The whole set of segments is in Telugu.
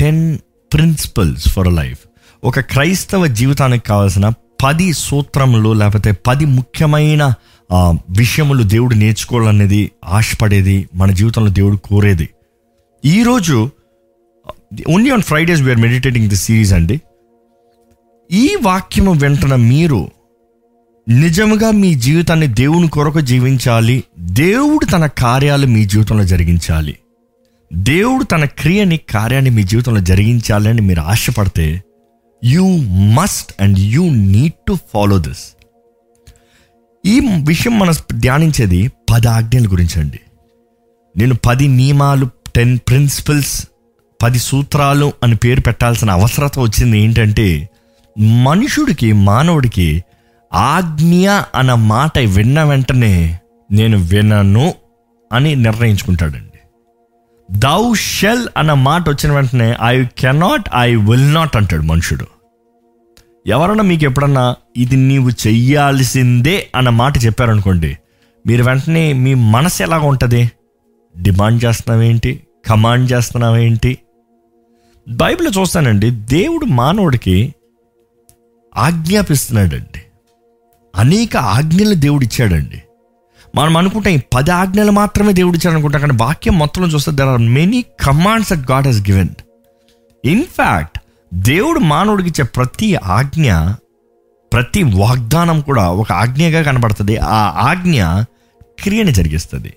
Ten principles for life. ఒక క్రైస్తవ జీవితానికి కావాల్సిన పది సూత్రములు లేకపోతే పది ముఖ్యమైన విషయములు దేవుడు నేర్చుకోవాలనేది ఆశపడేది మన జీవితంలో దేవుడు కోరేది. ఈరోజు only on Fridays we are meditating the series అండి. ఈ వాక్యము వెంటన మీరు నిజముగా మీ జీవితాన్ని దేవుని కొరకు జీవించాలి దేవుడు తన కార్యాలు మీ జీవితంలో జరిగించాలి. దేవుడు తన క్రియని కార్యాన్ని మీ జీవితంలో జరిగించాలని మీరు ఆశపడితే you must and you need to follow this ఈ విషయం మనం ధ్యానించేది పది ఆజ్ఞల గురించి అండి. నేను పది నియమాలు టెన్ ప్రిన్సిపల్స్ పది సూత్రాలు అని పేరు పెట్టాల్సిన అవసరత వచ్చింది ఏంటంటే మనుషుడికి మానవుడికి ఆజ్ఞ అన్న మాట విన్న వెంటనే నేను వినను అని నిర్ణయించుకుంటాడండి. దౌ షెల్ అన్న మాట వచ్చిన వెంటనే I cannot I will not అంటాడు మనుషుడు. ఎవరన్నా మీకు ఎప్పుడన్నా ఇది నీవు చెయ్యాల్సిందే అన్న మాట చెప్పారనుకోండి మీరు వెంటనే మీ మనసు ఎలాగ ఉంటుంది? డిమాండ్ చేస్తున్నావేంటి? కమాండ్ చేస్తున్నావేంటి? బైబిల్ చూస్తానండి దేవుడు మానవుడికి ఆజ్ఞాపిస్తున్నాడండి. అనేక ఆజ్ఞలు దేవుడు ఇచ్చాడండి మనం అనుకుంటాం ఈ పది ఆజ్ఞలు మాత్రమే దేవుడు ఇచ్చాడు అనుకుంటాం కానీ వాక్యం మొత్తంలో చూస్తే there are many commands that God has given in fact దేవుడు మానవుడికి ఇచ్చే ప్రతి ఆజ్ఞ ప్రతి వాగ్దానం కూడా ఒక ఆజ్ఞగా కనబడుతుంది. ఆ ఆజ్ఞ క్రియని జరిగిస్తుంది.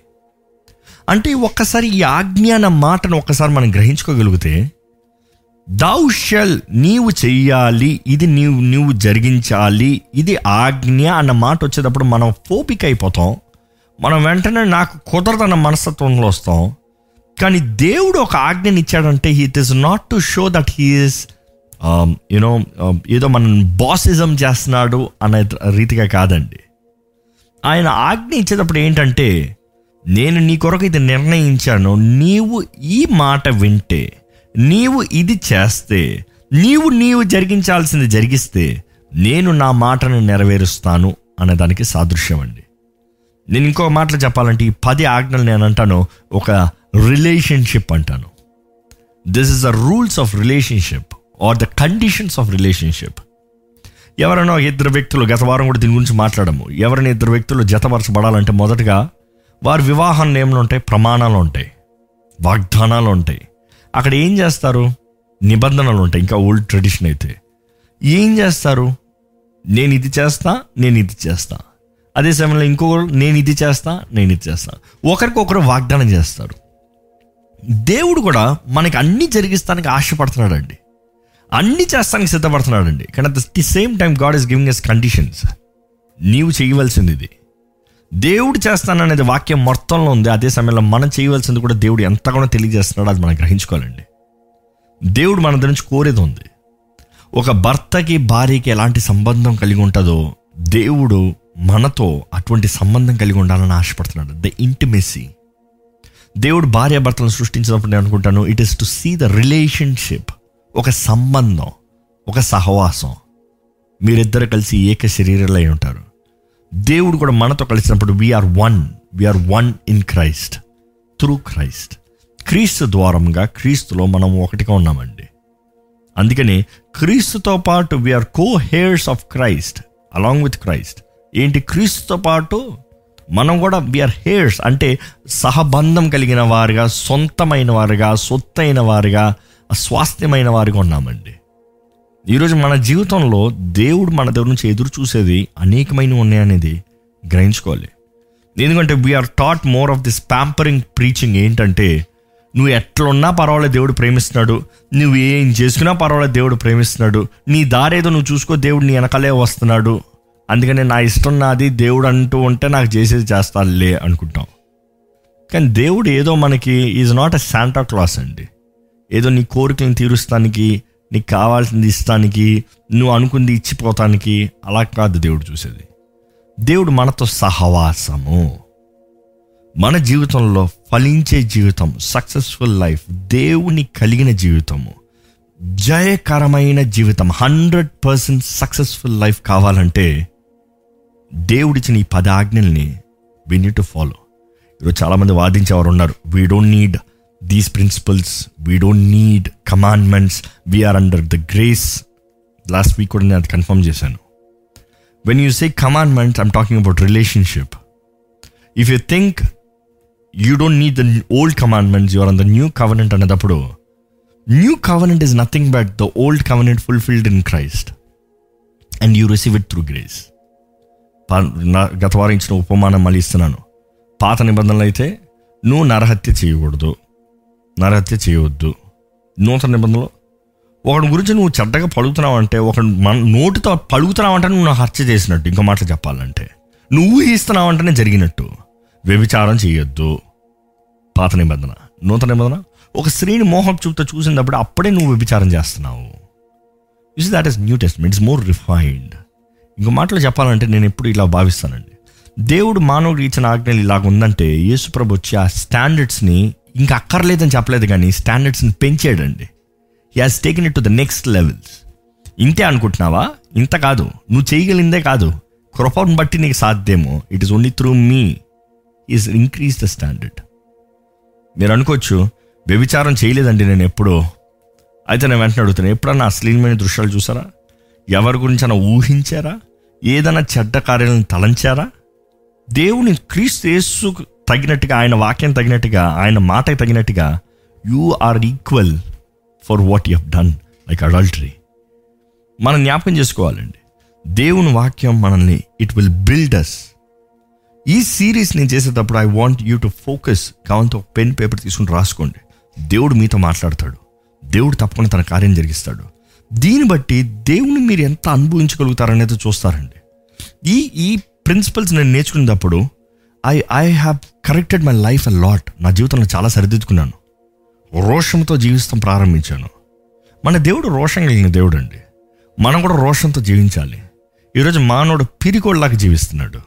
అంటే ఒక్కసారి ఈ ఆజ్ఞ అన్న మాటను ఒక్కసారి మనం గ్రహించుకోగలిగితే దౌ షెల్ నీవు చెయ్యాలి ఇది నీవు నీవు జరిగించాలి ఇది ఆజ్ఞ అన్న మాట వచ్చేటప్పుడు మనం ఫోపిక్ అయిపోతాం. మనం వెంటనే నాకు కుదరదన్న మనస్తత్వంలో వస్తాం. కానీ దేవుడు ఒక ఆజ్ఞని ఇచ్చాడంటే it is not to show that he is you know ఏదో మనం బాసిజం చేస్తున్నాడు అనే రీతిగా కాదండి. ఆయన ఆజ్ఞ ఇచ్చేటప్పుడు ఏంటంటే నేను నీ కొరకు ఇది నిర్ణయించాను. నీవు ఈ మాట వింటే నీవు ఇది చేస్తే నీవు నీవు జరిగించాల్సింది జరిగిస్తే నేను నా మాటను నెరవేరుస్తాను అనే దానికి సాదృశ్యం అండి నేను ఇంకో మాటలు చెప్పాలంటే ఈ పది ఆజ్ఞలు నేను అంటాను ఒక రిలేషన్షిప్ అంటాను. This is the rules of relationship are the conditions of relationship ఎవరైనా ఇద్దరు వ్యక్తులు గత వారం కూడా దీని గురించి మాట్లాడము. ఎవరైనా ఇద్దరు వ్యక్తులు జతపరచబడాలంటే మొదటగా వారి వివాహం ఏమైనా ఉంటాయి ప్రమాణాలు ఉంటాయి వాగ్దానాలు ఉంటాయి. అక్కడ ఏం చేస్తారు? నిబంధనలు ఉంటాయి ఇంకా ఓల్డ్ ట్రెడిషన్ అయితే. ఏం చేస్తారు? నేను ఇది చేస్తా నేను ఇది చేస్తా. అదే సమయంలో ఇంకొకరు నేను ఇది చేస్తా నేను ఇది చేస్తా. ఒకరికొకరు వాగ్దానం చేస్తారు. దేవుడు కూడా మనకి అన్ని జరిగిస్తానికి ఆశపడుతున్నాడండి. అన్ని చేస్తానికి సిద్ధపడుతున్నాడండి. కానీ at the same time God is giving us conditions నీవు చేయవలసింది ఇది. దేవుడు చేస్తాననేది వాక్యం మొత్తంలో ఉంది. అదే సమయంలో మనం చేయవలసింది కూడా దేవుడు ఎంతగానో తెలియజేస్తున్నాడో అది మనం గ్రహించుకోవాలండి. దేవుడు మన దగ్గర నుంచి కోరేది ఉంది. ఒక భర్తకి భార్యకి ఎలాంటి సంబంధం కలిగి ఉంటుందో దేవుడు మనతో అటువంటి సంబంధం కలిగి ఉండాలని ఆశపడుతున్నాడు. ద ఇంటిమెసీ దేవుడు భార్యాభర్తలను సృష్టించినప్పుడు నేను అనుకుంటాను it is to see the relationship ఒక సంబంధం ఒక సహవాసం. మీరిద్దరు కలిసి ఏక శరీరంలో ఉంటారు. దేవుడు కూడా మనతో కలిసినప్పుడు we are one we are one in Christ through Christ క్రీస్తు ద్వారంగా క్రీస్తులో మనం ఒకటిగా ఉన్నామండి. అందుకని క్రీస్తుతో పాటు we are co heirs of Christ along with Christ ఏంటి క్రీస్తుతో పాటు మనం కూడా విఆర్ హెయిర్స్ అంటే సహబంధం కలిగిన వారుగా సొంతమైన వారుగా సొత్తైన వారుగా స్వాస్థ్యమైన వారుగా ఉన్నామండి. ఈరోజు మన జీవితంలో దేవుడు మన దగ్గర నుంచి ఎదురు చూసేది అనేకమైనవి ఉన్నాయనేది గ్రహించుకోవాలి. ఎందుకంటే we are taught more of this pampering preaching ఏంటంటే నువ్వు ఎట్లున్నా పర్వాలేదు దేవుడు ప్రేమిస్తున్నాడు నువ్వు ఏం చేసుకున్నా పర్వాలేదు దేవుడు ప్రేమిస్తున్నాడు నీ దారేదో నువ్వు చూసుకో దేవుడు నీ వెనకాలే వస్తున్నాడు అందుకని నా ఇష్టం నాది దేవుడు అంటూ ఉంటే నాకు చేసేది చేస్తానులే అనుకుంటాం. కానీ దేవుడు ఏదో మనకి is not a Santa Claus అండి. ఏదో నీ కోరికలను తీరుస్తానికి నీకు కావాల్సింది ఇస్తానికి నువ్వు అనుకుంది ఇచ్చిపోతానికి అలా కాదు దేవుడు చూసేది. దేవుడు మనతో సహవాసము. మన జీవితంలో ఫలించే జీవితం సక్సెస్ఫుల్ లైఫ్ దేవుని కలిగిన జీవితము. జయకరమైన జీవితం హండ్రెడ్ పర్సెంట్ సక్సెస్ఫుల్ లైఫ్ కావాలంటే దేవుడిచ్చిన ఈ పది ఆజ్ఞల్ని వీ నీడ్ టు ఫాలో ఈరోజు చాలామంది వాదించేవారు ఉన్నారు we don't need these principles we don't need commandments we are under the grace last week కూడా నేను అది కన్ఫర్మ్ చేశాను. When you say commandments I'm talking about relationship if you think you don't need the old commandments your on the new covenant అనేటప్పుడు new covenant is nothing but the old covenant fulfilled in Christ and you receive it through grace గత వారం ఇచ్చిన ఉపమానం మళ్ళీ ఇస్తున్నాను. పాత నిబంధనలు అయితే నువ్వు నరహత్య చేయకూడదు. నరహత్య చేయవద్దు. నూతన నిబంధనలు. ఒకడి గురించి నువ్వు చెడ్డగా పలుకుతున్నావు అంటే ఒక మన నోటితో పలుకుతున్నావు అంటే నువ్వు హత్య చేసినట్టు ఇంకో మాటలు చెప్పాలంటే. నువ్వు ఇస్తున్నావు అంటేనే జరిగినట్టు. వ్యభిచారం చేయొద్దు. పాత నిబంధన. నూతన నిబంధన. ఒక స్త్రీని మోహం చూపుతో చూసినప్పుడు అప్పుడే నువ్వు వ్యభిచారం చేస్తున్నావు. Is that is new test it's more refined ఇంకో మాటలు చెప్పాలంటే నేను ఎప్పుడు ఇలా భావిస్తానండి. దేవుడు మానవుడికి ఇచ్చిన ఆజ్ఞలు ఇలాగ ఉందంటే యేసుప్రభు వచ్చి ఆ స్టాండర్డ్స్ని ఇంకా అక్కర్లేదని చెప్పలేదు కానీ స్టాండర్డ్స్ని పెంచాడండి. He has taken it to the next levels ఇంతే అనుకుంటున్నావా? ఇంత కాదు. నువ్వు చేయగలిగిందే కాదు. కృపను బట్టి నీకు సాధ్యము. It is only through me is increase the standard మీరు అనుకోవచ్చు వ్యభిచారం చేయలేదండి నేను ఎప్పుడో. అయితే నేను వెంటనే అడుగుతాను ఎప్పుడన్నా అశ్లీలమైన దృశ్యాలు చూసారా? ఎవరి గురించి అన్న ఊహించారా? ఏదైనా చెడ్డ కార్యాలను తలంచారా? దేవుని క్రీస్తు యేసు తగినట్టుగా ఆయన వాక్యం తగినట్టుగా ఆయన మాటకి తగినట్టుగా you are equal for what you done like adultery మనం జ్ఞాపకం చేసుకోవాలండి. దేవుని వాక్యం మనల్ని ఇట్ విల్ బిల్డ్ అస్ ఈ సిరీస్ నేను చేసేటప్పుడు I want you to focus కావంతో pen paper తీసుకుని రాసుకోండి. దేవుడు మీతో మాట్లాడతాడు. దేవుడు తప్పకుండా తన కార్యం జరిగిస్తాడు. దీన్ని బట్టి దేవుని మీరు ఎంత అనుభవించగలుగుతారనేది చూస్తారండి. ఈ ఈ ప్రిన్సిపల్స్ నేను నేర్చుకునేటప్పుడు I I have corrected my life a lot నా జీవితంలో చాలా సరిదిద్దుకున్నాను. రోషంతో జీవిస్తాం ప్రారంభించాను. మన దేవుడు రోషం కలిగిన దేవుడు అండి మనం కూడా రోషంతో జీవించాలి. ఈరోజు మానవుడు పిరికోళ్ళలాగా జీవిస్తున్నాడు.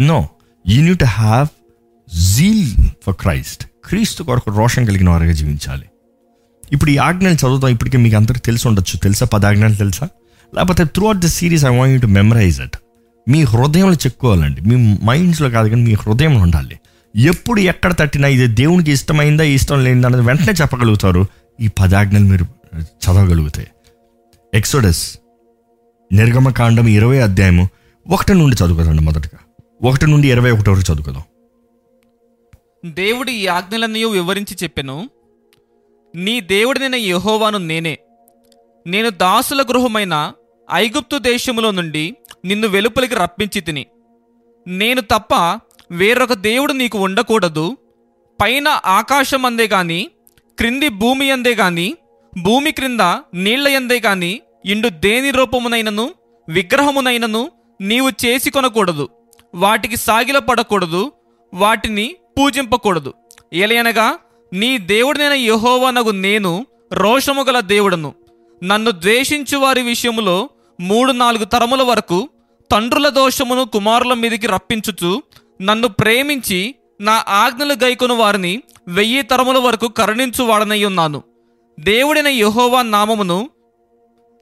No you need to have zeal for Christ క్రీస్తు కొరకు రోషం కలిగిన వారిగా జీవించాలి. ఇప్పుడు ఈ ఆజ్ఞలు చదువుతాం ఇప్పటికే మీకు అందరికి తెలిసి ఉండొచ్చు. తెలుసా? పది ఆజ్ఞలు తెలుసా? లేకపోతే throughout the series I want to memorize it మీ హృదయంలో చెప్పుకోవాలండి. మీ మైండ్స్లో కాదు కానీ మీ హృదయంలో ఉండాలి. ఎప్పుడు ఎక్కడ తట్టినా ఇది దేవునికి ఇష్టమైందా ఇష్టం లేనిదా అనేది వెంటనే చెప్పగలుగుతారు. ఈ పదాజ్ఞలు మీరు చదవగలిగితే. ఎక్సోడస్ నిర్గమకాండం ఇరవై అధ్యాయము ఒకటి నుండి చదువుకోదండి మొదటగా. ఒకటి నుండి ఇరవై ఒకటి వరకు చదువుకుందాం. దేవుడు ఈ ఆజ్ఞలన్నీ వివరించి చెప్పాను. నీ దేవుడినైన యెహోవాను నేనే. నేను దాసుల గృహమైన ఐగుప్తు దేశములో నుండి నిన్ను వెలుపలికి రప్పించి తిని. నేను తప్ప వేరొక దేవుడు నీకు ఉండకూడదు. పైన ఆకాశం అందే గాని క్రింది భూమి అందే గాని భూమి క్రింద నీళ్ళ ఎందే గాని ఇండు దేని రూపమునైనను విగ్రహమునైనను నీవు చేసి కొనకూడదు. వాటికి సాగిలపడకూడదు. వాటిని పూజింపకూడదు. ఎలయనగా నీ దేవుడినైన యహోవనగు నేను రోషము గల దేవుడను. నన్ను ద్వేషించు వారి విషయములో మూడు నాలుగు తరముల వరకు తండ్రుల దోషమును కుమారుల మీదికి రప్పించుచు నన్ను ప్రేమించి నా ఆజ్ఞలు గైకొను వారిని వెయ్యి తరముల వరకు కరుణించు వాడనై ఉన్నాను దేవుడైన యహోవా నామమును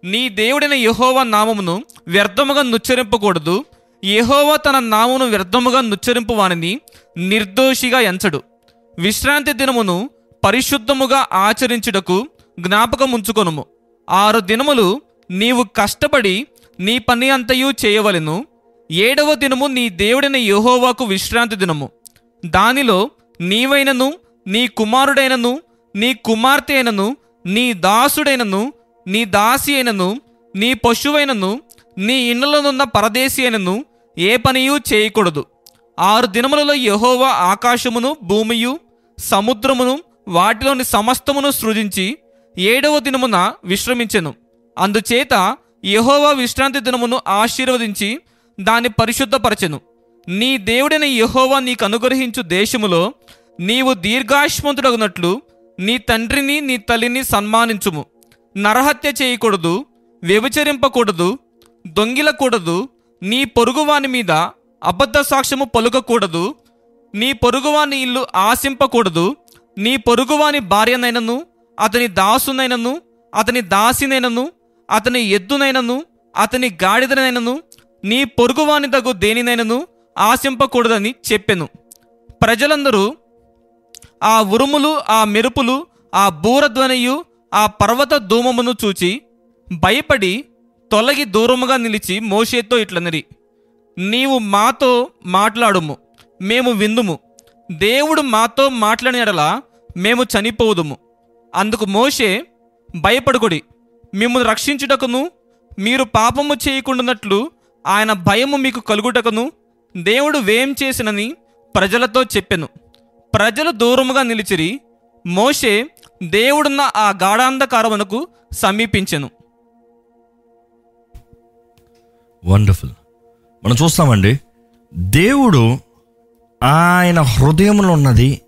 నీ దేవుడైన యహోవా నామమును వ్యర్థముగా నుచ్చరింపకూడదు. యహోవా తన నామమును వ్యర్థముగా నుచ్చరింపు వానిని నిర్దోషిగా ఎంచడు. విశ్రాంతి దినమును పరిశుద్ధముగా ఆచరించుటకు జ్ఞాపకముంచుకొనుము. ఆరు దినములు నీవు కష్టపడి నీ పని అంతయు చేయవలెను. ఏడవ దినము నీ దేవుడైన యెహోవాకు విశ్రాంతి దినము. దానిలో నీవైనను నీ కుమారుడైనను నీ కుమార్తె అయినను నీ దాసుడైనను నీ దాసి అయినను నీ పశువైనను నీ ఇండ్లలోనున్న పరదేశి అయినను ఏ పనియూ చేయకూడదు. ఆరు దినములలో యెహోవా ఆకాశమును భూమియు సముద్రమును వాటిలోని సమస్తమును సృజించి ఏడవ దినమున విశ్రమించెను. అందుచేత యహోవా విశ్రాంతి దినమును ఆశీర్వదించి దాన్ని పరిశుద్ధపరచెను. నీ దేవుడైన యెహోవా నీకు అనుగ్రహించు దేశములో నీవు దీర్ఘాయుష్మంతుడగునట్లు నీ తండ్రిని నీ తల్లిని సన్మానించుము. నరహత్య చేయకూడదు వ్యభిచరింపకూడదు దొంగిలకూడదు నీ పొరుగువాని మీద అబద్ధ సాక్ష్యము పలుకకూడదు నీ పొరుగువాని ఇల్లు ఆశింపకూడదు. నీ పొరుగువాని భార్యనైనను అతని దాసునైనను అతని దాసినైనను అతని ఎద్దునైనను అతని గాడిదనైనను నీ పొరుగువాని తగు దేనినైనను ఆశింపకూడదని చెప్పెను. ప్రజలందరూ ఆ ఉరుములు ఆ మెరుపులు ఆ బూరధ్వనియు ఆ పర్వత ధూమమును చూచి భయపడి తొలగి దూరముగా నిలిచి మోషేతో ఇట్లనిరి. నీవు మాతో మాట్లాడుము. మేము విందుము. దేవుడు మాతో మాట్లాడిన మేము చనిపోదుము. అందుకు మోషే భయపడుకుడి. మిమ్మల్ని రక్షించుటకును మీరు పాపము చేయకుండానట్లు ఆయన భయము మీకు కలుగుటకును దేవుడు వేం చేసినని ప్రజలతో చెప్పెను. ప్రజలు దూరముగా నిలిచిరి మోషే దేవుడున్న ఆ గాఢాంధకారమునకు సమీపించెను. వండర్ఫుల్ మనం చూస్తామండి దేవుడు ఆయన హృదయంలో ఉన్నది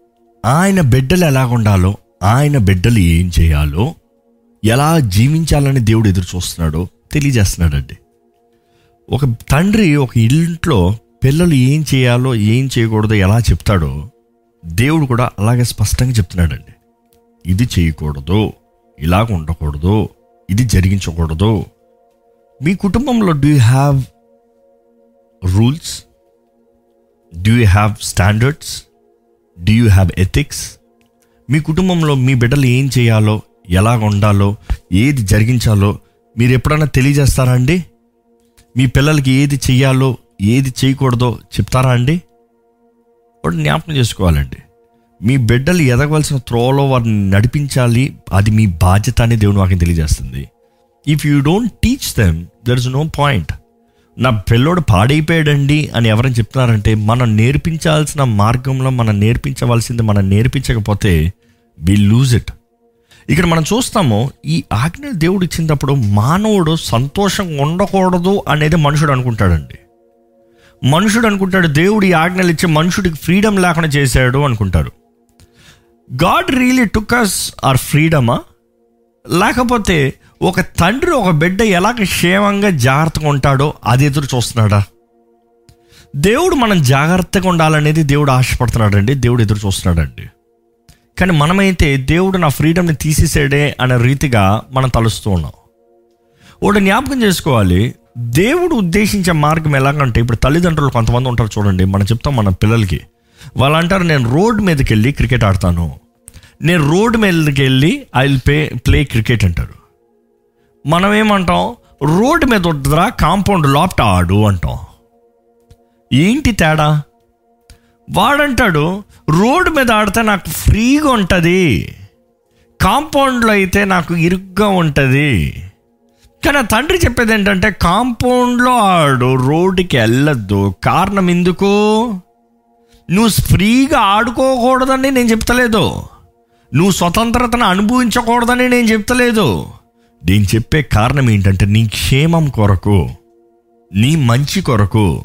ఆయన బిడ్డలు ఎలా ఉండాలో ఆయన బిడ్డలు ఏం చేయాలో ఎలా జీవించాలని దేవుడు ఎదురు చూస్తున్నాడో తెలియజేస్తున్నాడండి. ఒక తండ్రి ఒక ఇంట్లో పిల్లలు ఏం చేయాలో ఏం చేయకూడదో ఎలా చెప్తాడో దేవుడు కూడా అలాగే స్పష్టంగా చెప్తున్నాడండి. ఇది చేయకూడదు ఇలాగ ఉండకూడదు ఇది జరిగించకూడదు. మీ కుటుంబంలో do have rules do you have standards do you have ethics మీ కుటుంబంలో మీ బిడ్డలు ఏం చేయాలో ఎలా ఉండాలో ఏది జరిగించాలో మీరు ఎప్పుడైనా తెలియజేస్తారా అండి? మీ పిల్లలకి ఏది చెయ్యాలో ఏది చేయకూడదో చెప్తారా అండి? ఒకటి జ్ఞాపకం చేసుకోవాలండి. మీ బిడ్డలు ఎదగవలసిన త్రోలో వారిని నడిపించాలి అది మీ బాధ్యత అని దేవుని వాకి తెలియజేస్తుంది. If you don't teach them there is no point నా పిల్లోడు పాడైపోయాడండి అని ఎవరైనా చెప్తున్నారంటే మనం నేర్పించాల్సిన మార్గంలో మనం నేర్పించవలసింది మనం నేర్పించకపోతే వి లూజ్ ఇట్ ఇక్కడ మనం చూస్తాము ఈ ఆజ్ఞలు దేవుడు ఇచ్చినప్పుడు మానవుడు సంతోషంగా ఉండకూడదు అనేది మనుషుడు అనుకుంటాడండి. మనుషుడు అనుకుంటాడు దేవుడు ఈ ఆజ్ఞలు ఇచ్చి మనుషుడికి ఫ్రీడమ్ లేకుండా చేశాడు అనుకుంటారు. God really took us our ఫ్రీడమా లేకపోతే ఒక తండ్రి ఒక బిడ్డ ఎలా క్షేమంగా జాగ్రత్తగా ఉంటాడో అది ఎదురు చూస్తున్నాడా? దేవుడు మనం జాగ్రత్తగా ఉండాలనేది దేవుడు ఆశపడుతున్నాడండి. దేవుడు ఎదురు చూస్తున్నాడండి. కానీ మనమైతే దేవుడు నా ఫ్రీడమ్ని తీసేసాడే అనే రీతిగా మనం తలుస్తూ ఉన్నాం. ఒకటి జ్ఞాపకం చేసుకోవాలి. దేవుడు ఉద్దేశించే మార్గం ఎలాగంటే ఇప్పుడు తల్లిదండ్రులు కొంతమంది ఉంటారు చూడండి. మనం చెప్తాం మన పిల్లలకి వాళ్ళు అంటారు నేను రోడ్ మీదకి వెళ్ళి క్రికెట్ ఆడతాను. నేను రోడ్ మీదకి వెళ్ళి I will play play cricket అంటారు. మనం ఏమంటాం రోడ్డు మీద ఉంటుందిరా కాంపౌండ్ లోపట ఆడు అంటాం. ఏంటి తేడా? వాడంటాడు రోడ్డు మీద ఆడితే నాకు ఫ్రీగా ఉంటుంది. కాంపౌండ్లో అయితే నాకు ఇరుగ్గా ఉంటుంది. కానీ ఆ తండ్రి చెప్పేది ఏంటంటే కాంపౌండ్లో ఆడు రోడ్డుకి వెళ్ళొద్దు. కారణం ఎందుకు? నువ్వు ఫ్రీగా ఆడుకోకూడదని నేను చెప్తలేదు. నువ్వు స్వతంత్రతను అనుభవించకూడదని నేను చెప్తలేదు. నేను చెప్పే కారణం ఏంటంటే నీ క్షేమం కొరకు నీ మంచి కొరకు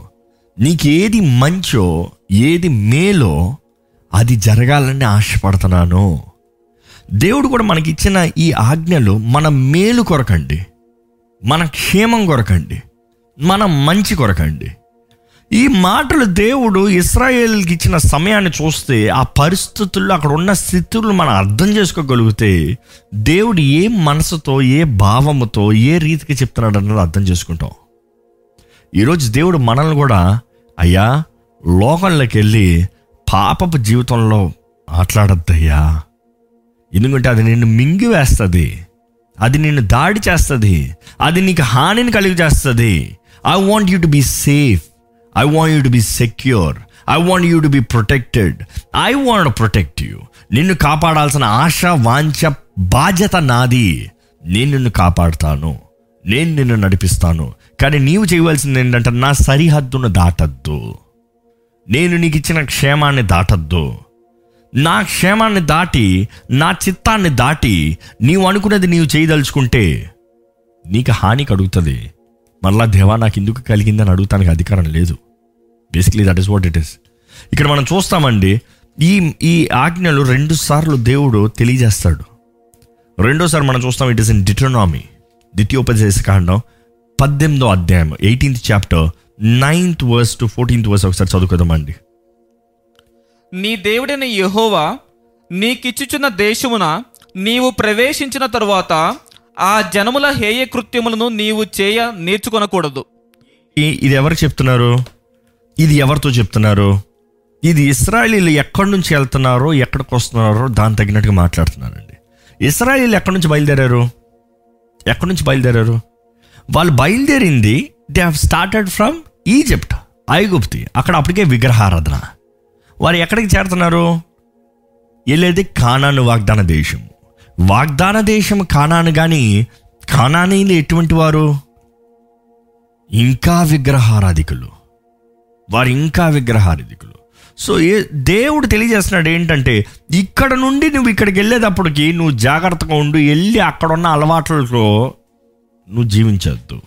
నీకు ఏది మంచో ఏది మేలో అది జరగాలని ఆశపడుతున్నాను. దేవుడు కూడా మనకి ఇచ్చిన ఈ ఆజ్ఞలు మన మేలు కొరకండి. మన క్షేమం కొరకండి. మన మంచి కొరకండి. ఈ మాటలు దేవుడు ఇస్రాయేల్కి ఇచ్చిన సమయాన్ని చూస్తే ఆ పరిస్థితుల్లో అక్కడ ఉన్న స్థితులు మనం అర్థం చేసుకోగలిగితే దేవుడు ఏ మనసుతో ఏ భావముతో ఏ రీతికి చెప్తున్నాడు అన్నది అర్థం చేసుకుంటాం. ఈరోజు దేవుడు మనల్ని కూడా అయ్యా లోకంలోకి వెళ్ళి పాపపు జీవితంలో మాట్లాడద్దయ్యా. ఎందుకంటే అది నిన్ను మింగివేస్తుంది అది నిన్ను దాడి చేస్తుంది. అది నీకు హానిని కలిగి చేస్తుంది I want you to be safe I want you to be secure I want you to be protected I want protect you నిన్ను కాపాడాల్సిన ఆశ వాంఛ బాధ్యత నాది. నేను నిన్ను కాపాడుతాను. నేను నిన్ను నడిపిస్తాను. కానీ నీవు చేయవలసింది ఏంటంటే నా సరిహద్దును దాటద్దు. నేను నీకు ఇచ్చిన క్షేమాన్ని దాటద్దు. నా క్షేమాన్ని దాటి నా చిత్తాన్ని దాటి నీవు అనుకున్నది నీవు చేయదలుచుకుంటే నీకు హాని కలుగుతుంది. మళ్ళా దేవా నాకు ఎందుకు కలిగిందని అడుగుతానికి అధికారం లేదు. Basically that is what it is ఇక్కడ మనం చూస్తామండి ఈ ఈ ఆజ్ఞలు రెండు సార్లు దేవుడు తెలియజేస్తాడు. రెండోసారి మనం చూస్తాం ఇట్ ఇస్ ఇన్ డిట్రోనామీ ద్వితీయోపదేశ కాండం పద్దెనిమిదో అధ్యాయం eighteenth chapter ninth verse to fourteenth verse ఒకసారి చదువుకుందామండి. నీ దేవుడైన యెహోవా నీకిచ్చుచున్న దేశమున నీవు ప్రవేశించిన తరువాత ఆ జనముల హేయ కృత్యములను నీవు చేయ నేర్చుకొనకూడదు. ఈ- ఇది ఎవరు చెప్తున్నారు? ఇది ఎవరితో చెప్తున్నారు? ఇది ఇస్రాయలీలు ఎక్కడి నుంచి వెళ్తున్నారో ఎక్కడికి వస్తున్నారో దాని తగినట్టుగా మాట్లాడుతున్నారండి. ఇస్రాయలీలు ఎక్కడి నుంచి బయలుదేరారు? ఎక్కడి నుంచి బయలుదేరారు? వాళ్ళు బయలుదేరింది they have started from Egypt ఐగుప్తి. అక్కడ అప్పటికే విగ్రహారాధన. వారు ఎక్కడికి చేరుతున్నారు? వెళ్ళేది కానాను వాగ్దాన దేశం. వాగ్దాన దేశం కానాను కానీ కానానీలు ఎటువంటి వారు? ఇంకా విగ్రహారాధికులు. వారు ఇంకా విగ్రహారాధికులు. సో ఏ దేవుడు తెలియజేస్తున్నాడు ఏంటంటే ఇక్కడ నుండి నువ్వు ఇక్కడికి వెళ్ళేటప్పటికి నువ్వు జాగ్రత్తగా ఉండు వెళ్ళి అక్కడ ఉన్న అలవాట్లతో నువ్వు జీవించవద్దు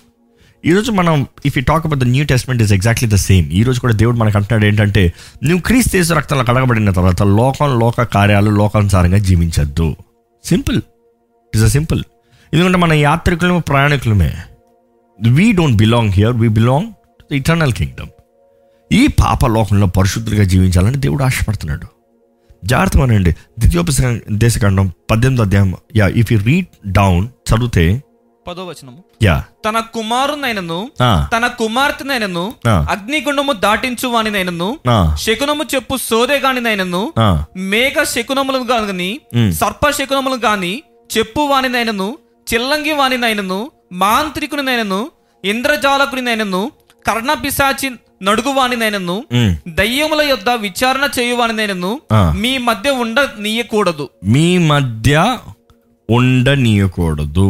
ఈరోజు మనం if you talk about the new testament is exactly the same ఈ రోజు కూడా దేవుడు మనకు అంటున్నాడు ఏంటంటే నువ్వు క్రీస్తు రక్తంలో కడగబడిన తర్వాత లోకం లోక కార్యాలు లోకానుసారంగా జీవించద్దు. సింపుల్ ఇట్స్ అ సింపుల్ ఎందుకంటే మన యాత్రికులమే ప్రయాణికులమే. We don't belong here we belong to eternal kingdom ఈ పాప లోకంలో పరిశుద్ధులుగా జీవించాలని దేవుడు ఆశపడుతున్నాడు. జాగ్రత్తగా వినండి ద్వితీయోప దేశకాండం పద్దెనిమిది అధ్యాయం. Yeah if you read down చదివితే పదో వచనము. యా. తన కుమారునైనను తన కుమార్తెనైనను. అగ్నిగుండము దాటించు వానినైనను శకునము చెప్పు సోదెగానినైనను ఆ, మేఘ శకునములు గాని. సర్ప శకునములు గాని చెప్పు వానినైనను చిల్లంగి వానినైనను మాంత్రికునినైనను ఇంద్రజాలకునినైనను కర్ణ పిశాచి నడుగు వానినైనను ఉమ్. దయ్యముల యొద్ద విచారణ చేయువానినైనను. మీ మధ్య ఉండ నీయకూడదు. మీ మధ్య ఉండనీయకూడదు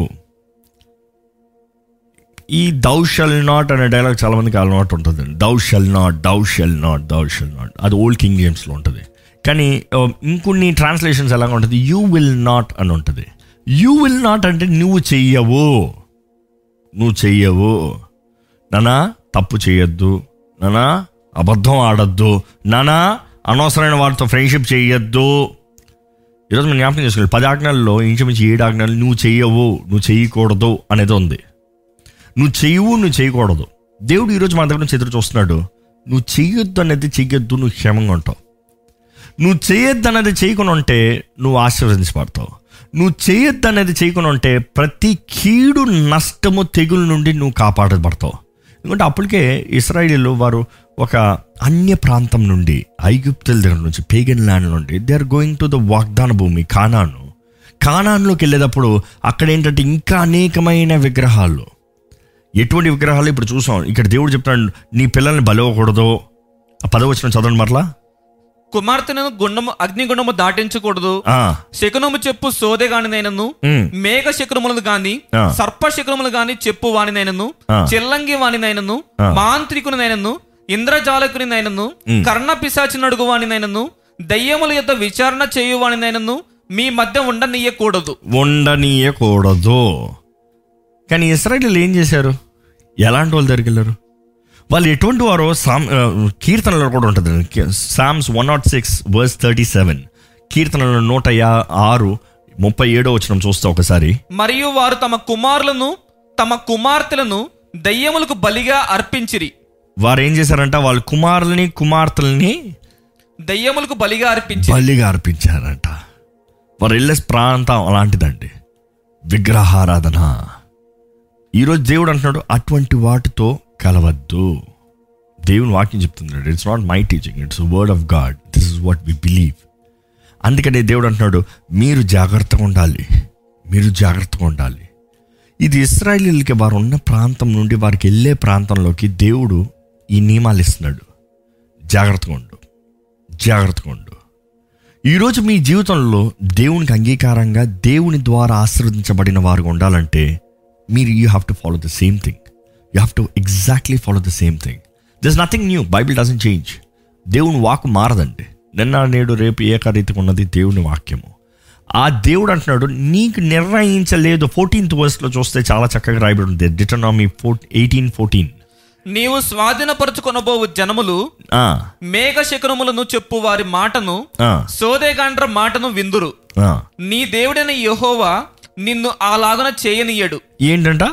ఈ దౌ షల్ నాట్ అనే డైలాగ్ చాలా మందికి అలవాటు ఉంటుంది. Thou shall not thou shall not thou shall not అది ఓల్డ్ కింగ్ జేమ్స్లో ఉంటుంది. కానీ ఇంకొన్ని ట్రాన్స్లేషన్స్ ఎలాగ ఉంటుంది? యూ విల్ నాట్ అని ఉంటుంది. యూ విల్ నాట్ అంటే నువ్వు చెయ్యవు. నువ్వు చెయ్యవు. నానా తప్పు చేయొద్దు నానా? అబద్ధం ఆడద్దు. నానా? అనవసరమైన వారితో ఫ్రెండ్షిప్ చేయొద్దు. ఈరోజు మనం జ్ఞాపకం చేసుకోవాలి పది ఆజ్ఞల్లో ఇంచుమించి ఏడు ఆజ్ఞలు నువ్వు చెయ్యవు నువ్వు చేయకూడదు అనేది ఉంది. నువ్వు చెయ్యవు నువ్వు చేయకూడదు. దేవుడు ఈరోజు మన దగ్గర నుంచి ఎదురు చూస్తున్నాడు. నువ్వు చెయ్యొద్దు అనేది చెయ్యొద్దు నువ్వు క్షేమంగా ఉంటావు. నువ్వు చేయొద్దు అనేది చేయకుండా ఉంటే నువ్వు ఆశీర్వదించబడతావు. నువ్వు చేయొద్దు అనేది చేయకుండా ఉంటే ప్రతి కీడు నష్టము తెగుల నుండి నువ్వు కాపాడబడతావు. ఎందుకంటే అప్పటికే ఇస్రాయిలీలు వారు ఒక అన్య ప్రాంతం నుండి ఐగుప్తుల దగ్గర నుంచి పేగన్ ల్యాండ్ నుండి they are going to the వాగ్దాన భూమి కానాను. కానాన్లోకి వెళ్ళేటప్పుడు అక్కడ ఏంటంటే ఇంకా అనేకమైన విగ్రహాలు. ఎటువంటి విగ్రహాలు ఇప్పుడు చూసాం. ఇక్కడ దేవుడు చెప్తాడు నీ పిల్లల్ని బలవకూడదు. ఆ పదవచనం చదవండి మరలా. కుమార్తెను గుండము అగ్నిగుండము దాటించకూడదు. శకునము చెప్పు సోదెగానినైనను ఉమ్, మేఘ శకునములు గాని. సర్ప శకునములు గాని చెప్పు వానినైనను. ఆ. చిల్లంగి వానినైనను. ఆ. మాంత్రికునినైనను. ఇంద్రజాలకునినైనను. ఉమ్. కర్ణ పిశాచి నడుగు వానినైనను. దయ్యముల యొక్క విచారణ చేయు వానినైనను. మీ మధ్య ఉండనీయకూడదు. ఉండనీయకూడదు. కానీ ఇస్రాయలీలు ఏం చేశారు? ఎలాంటి వాళ్ళు వెళ్ళారు? వాళ్ళు ఎటువంటి వారో సామ్ కీర్తనలో కూడా ఉంటుంది. Psalms one not six verse thirty seven. కీర్తనలో నూట యా ఆరు ముప్పై ఏడో వచ్చిన చూస్తే ఒకసారి. మరియు వారు తమ కుమారులను తమ కుమార్తెలను దయ్యములకు బలిగా అర్పించిరి. వారు ఏం చేశారంట? వాళ్ళ కుమారులని కుమార్తెలని దయ్యములకు బలిగా అర్పించిరి. బలిగా అర్పించారంట. వారు వెళ్ళే ప్రాంతం అలాంటిదండి. విగ్రహారాధన. ఈరోజు దేవుడు అంటున్నాడు అటువంటి వాటితో కలవద్దు. దేవుని వాక్యం చెప్తున్నాడు it's not my teaching it's word of God this is what we believe అందుకనే దేవుడు అంటున్నాడు మీరు జాగ్రత్తగా ఉండాలి మీరు జాగ్రత్తగా ఉండాలి. ఇది ఇస్రాయలీలకి వారు ఉన్న ప్రాంతం నుండి వారికి వెళ్ళే ప్రాంతంలోకి దేవుడు ఈ నియమాలు ఇస్తున్నాడు. జాగ్రత్తగా ఉండు జాగ్రత్తగా ఉండు. ఈరోజు మీ జీవితంలో దేవునికి అంగీకారంగా దేవుని ద్వారా ఆశీర్వదించబడిన వారు ఉండాలంటే మీరు you have to follow the same thing you have to exactly follow the same thing this nothing new Bible doesn't change దేవుని వాకు మారదండి. నిన్న నేడు రేపు ఏకరీతిగా ఉన్నది దేవుని వాక్యము. ఆ దేవుడు అంటున్నాడు నీకు నిర్ణయించలేదు. ఫోర్టీన్త్ వర్స్లో చూస్తే చాలా చక్కగా రాయబడి ఉంది డిటనామీ ఫోర్ ఎయిటీన్ ఫోర్టీన్ నీవు స్వాధీనపరచుకొనబోవు జనములు మేఘ శకునములను చెప్పు వారి మాటను సోదేగాండ్ర మాటను విందురు. నీ దేవుడైన యెహోవా నిన్ను అలాగున చేయనీయడు. ఏంటంట?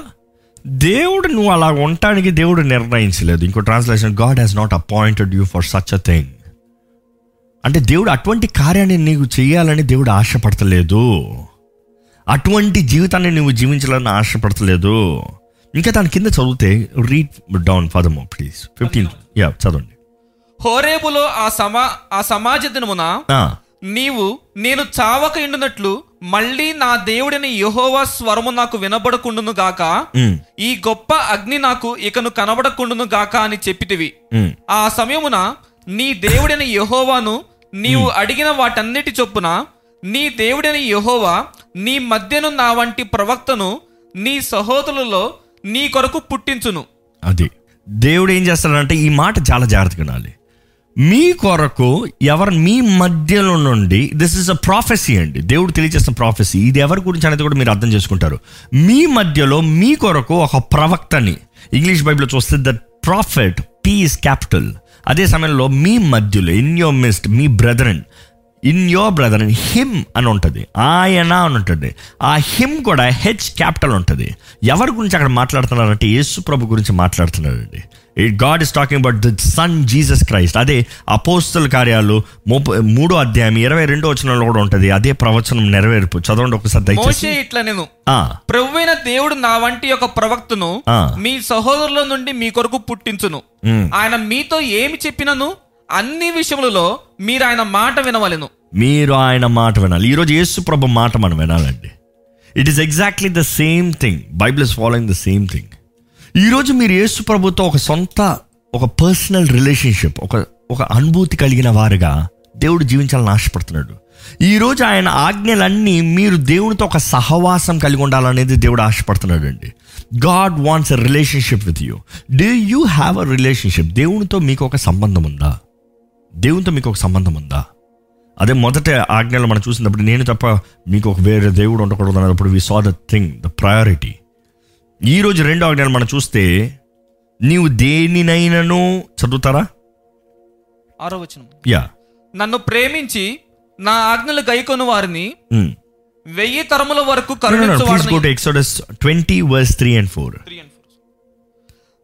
దేవుడు నువ్వు అలా ఉండటానికి దేవుడు నిర్ణయించలేదు. ఇంకో translation God has not appointed you for such a thing అంటే దేవుడు అటువంటి కార్యాన్ని నీకు చేయాలని దేవుడు ఆశపడతలేదు. అటువంటి జీవితాన్ని నువ్వు జీవించాలని ఆశపడతలేదు. ఇంకా దాని కింద చదివితే రీడ్ డౌన్ ఫదమో ప్లీజ్ ఫిఫ్టీన్ యా చదవండి. హోరేబులో ఆ సమా ఆ సమాజ దినమున నీవు నేను చావక ఎండునట్లు మళ్ళీ నా దేవుడిని యెహోవా స్వరము నాకు వినబడకుండును గాక? ఈ గొప్ప అగ్ని నాకు ఇకను కనబడకుండును గాక అని చెప్పితివి. ఆ సమయమున నీ దేవుడైన యెహోవాను నీవు అడిగిన వాటన్నిటి చొప్పున నీ దేవుడైన యెహోవా నీ మధ్యను నా వంటి ప్రవక్తను నీ సహోదరులలో నీ కొరకు పుట్టించును. అది. దేవుడు ఏం చేస్తాడంటే ఈ మాట చాలా జాగ్రత్తగా వినాలి. మీ కొరకు ఎవరు మీ మధ్యలో నుండి దిస్ ఇస్ అ ప్రాఫెసీ అండి. దేవుడు తెలియజేస్తున్న ప్రాఫెసీ ఇది ఎవరి గురించి అనేది కూడా మీరు అర్థం చేసుకుంటారు. మీ మధ్యలో మీ కొరకు ఒక ప్రవక్తని ఇంగ్లీష్ బైబిల్లో చూస్తే ద ప్రాఫిట్ పీస్ క్యాపిటల్ అదే సమయంలో మీ మధ్యలో in your midst me brethren in your brother him అని ఉంటుంది. ఆయన అని ఉంటుంది. ఆ హిమ్ కూడా హెచ్ క్యాపిటల్ ఉంటుంది. ఎవరి గురించి అక్కడ మాట్లాడుతున్నారంటే యేసు ప్రభు గురించి మాట్లాడుతున్నారండి. God is talking about the son Jesus Christ అదే అపోస్తుల కార్యాలు మూడో అధ్యాయం ఇరవై రెండో వచనంలో కూడా ఉంటుంది. అదే ప్రవచనం నెరవేర్పు. చదవండి ఒకసారి దయచేసి. ఇట్లా నేను ఆ, ప్రభువైన దేవుడు నా వంటి ఒక ప్రవక్తను. మీ సహోదరుల నుండి మీ కొరకు పుట్టించును. ఆయన మీతో ఏమి చెప్పినను? అన్ని విషయములలో మీరు ఆయన మాట వినవలను. మీరు ఆయన మాట వినాలి. ఈరోజు యేసు ప్రభు మాట మనం వినాలండి. It is exactly the same thing Bible is following the same thing ఈరోజు మీరు యేసు ప్రభుతో ఒక సొంత ఒక పర్సనల్ రిలేషన్షిప్ ఒక ఒక అనుభూతి కలిగిన వారుగా దేవుడు జీవించాలని ఆశపడుతున్నాడు. ఈరోజు ఆయన ఆజ్ఞలన్నీ మీరు దేవునితో ఒక సహవాసం కలిగి ఉండాలనేది దేవుడు ఆశపడుతున్నాడు అండి God wants a relationship with you do you have a relationship దేవునితో మీకు ఒక సంబంధం ఉందా? దేవునితో మీకు ఒక సంబంధం ఉందా? అదే మొదట ఆజ్ఞలు మనం చూసినప్పుడు నేను తప్ప మీకు ఒక వేరే దేవుడు ఉండకూడదు అన్నప్పుడు we saw the thing the priority ఈరోజు రెండో ఆజ్ఞలు మనం చూస్తే నీవు దేనినైనాను చదువుతారా? ఆరో వచనం. యా నన్ను ప్రేమించి నా ఆజ్ఞలు గైకొను వారిని వెయ్యి తరముల వరకు twenty verse three and four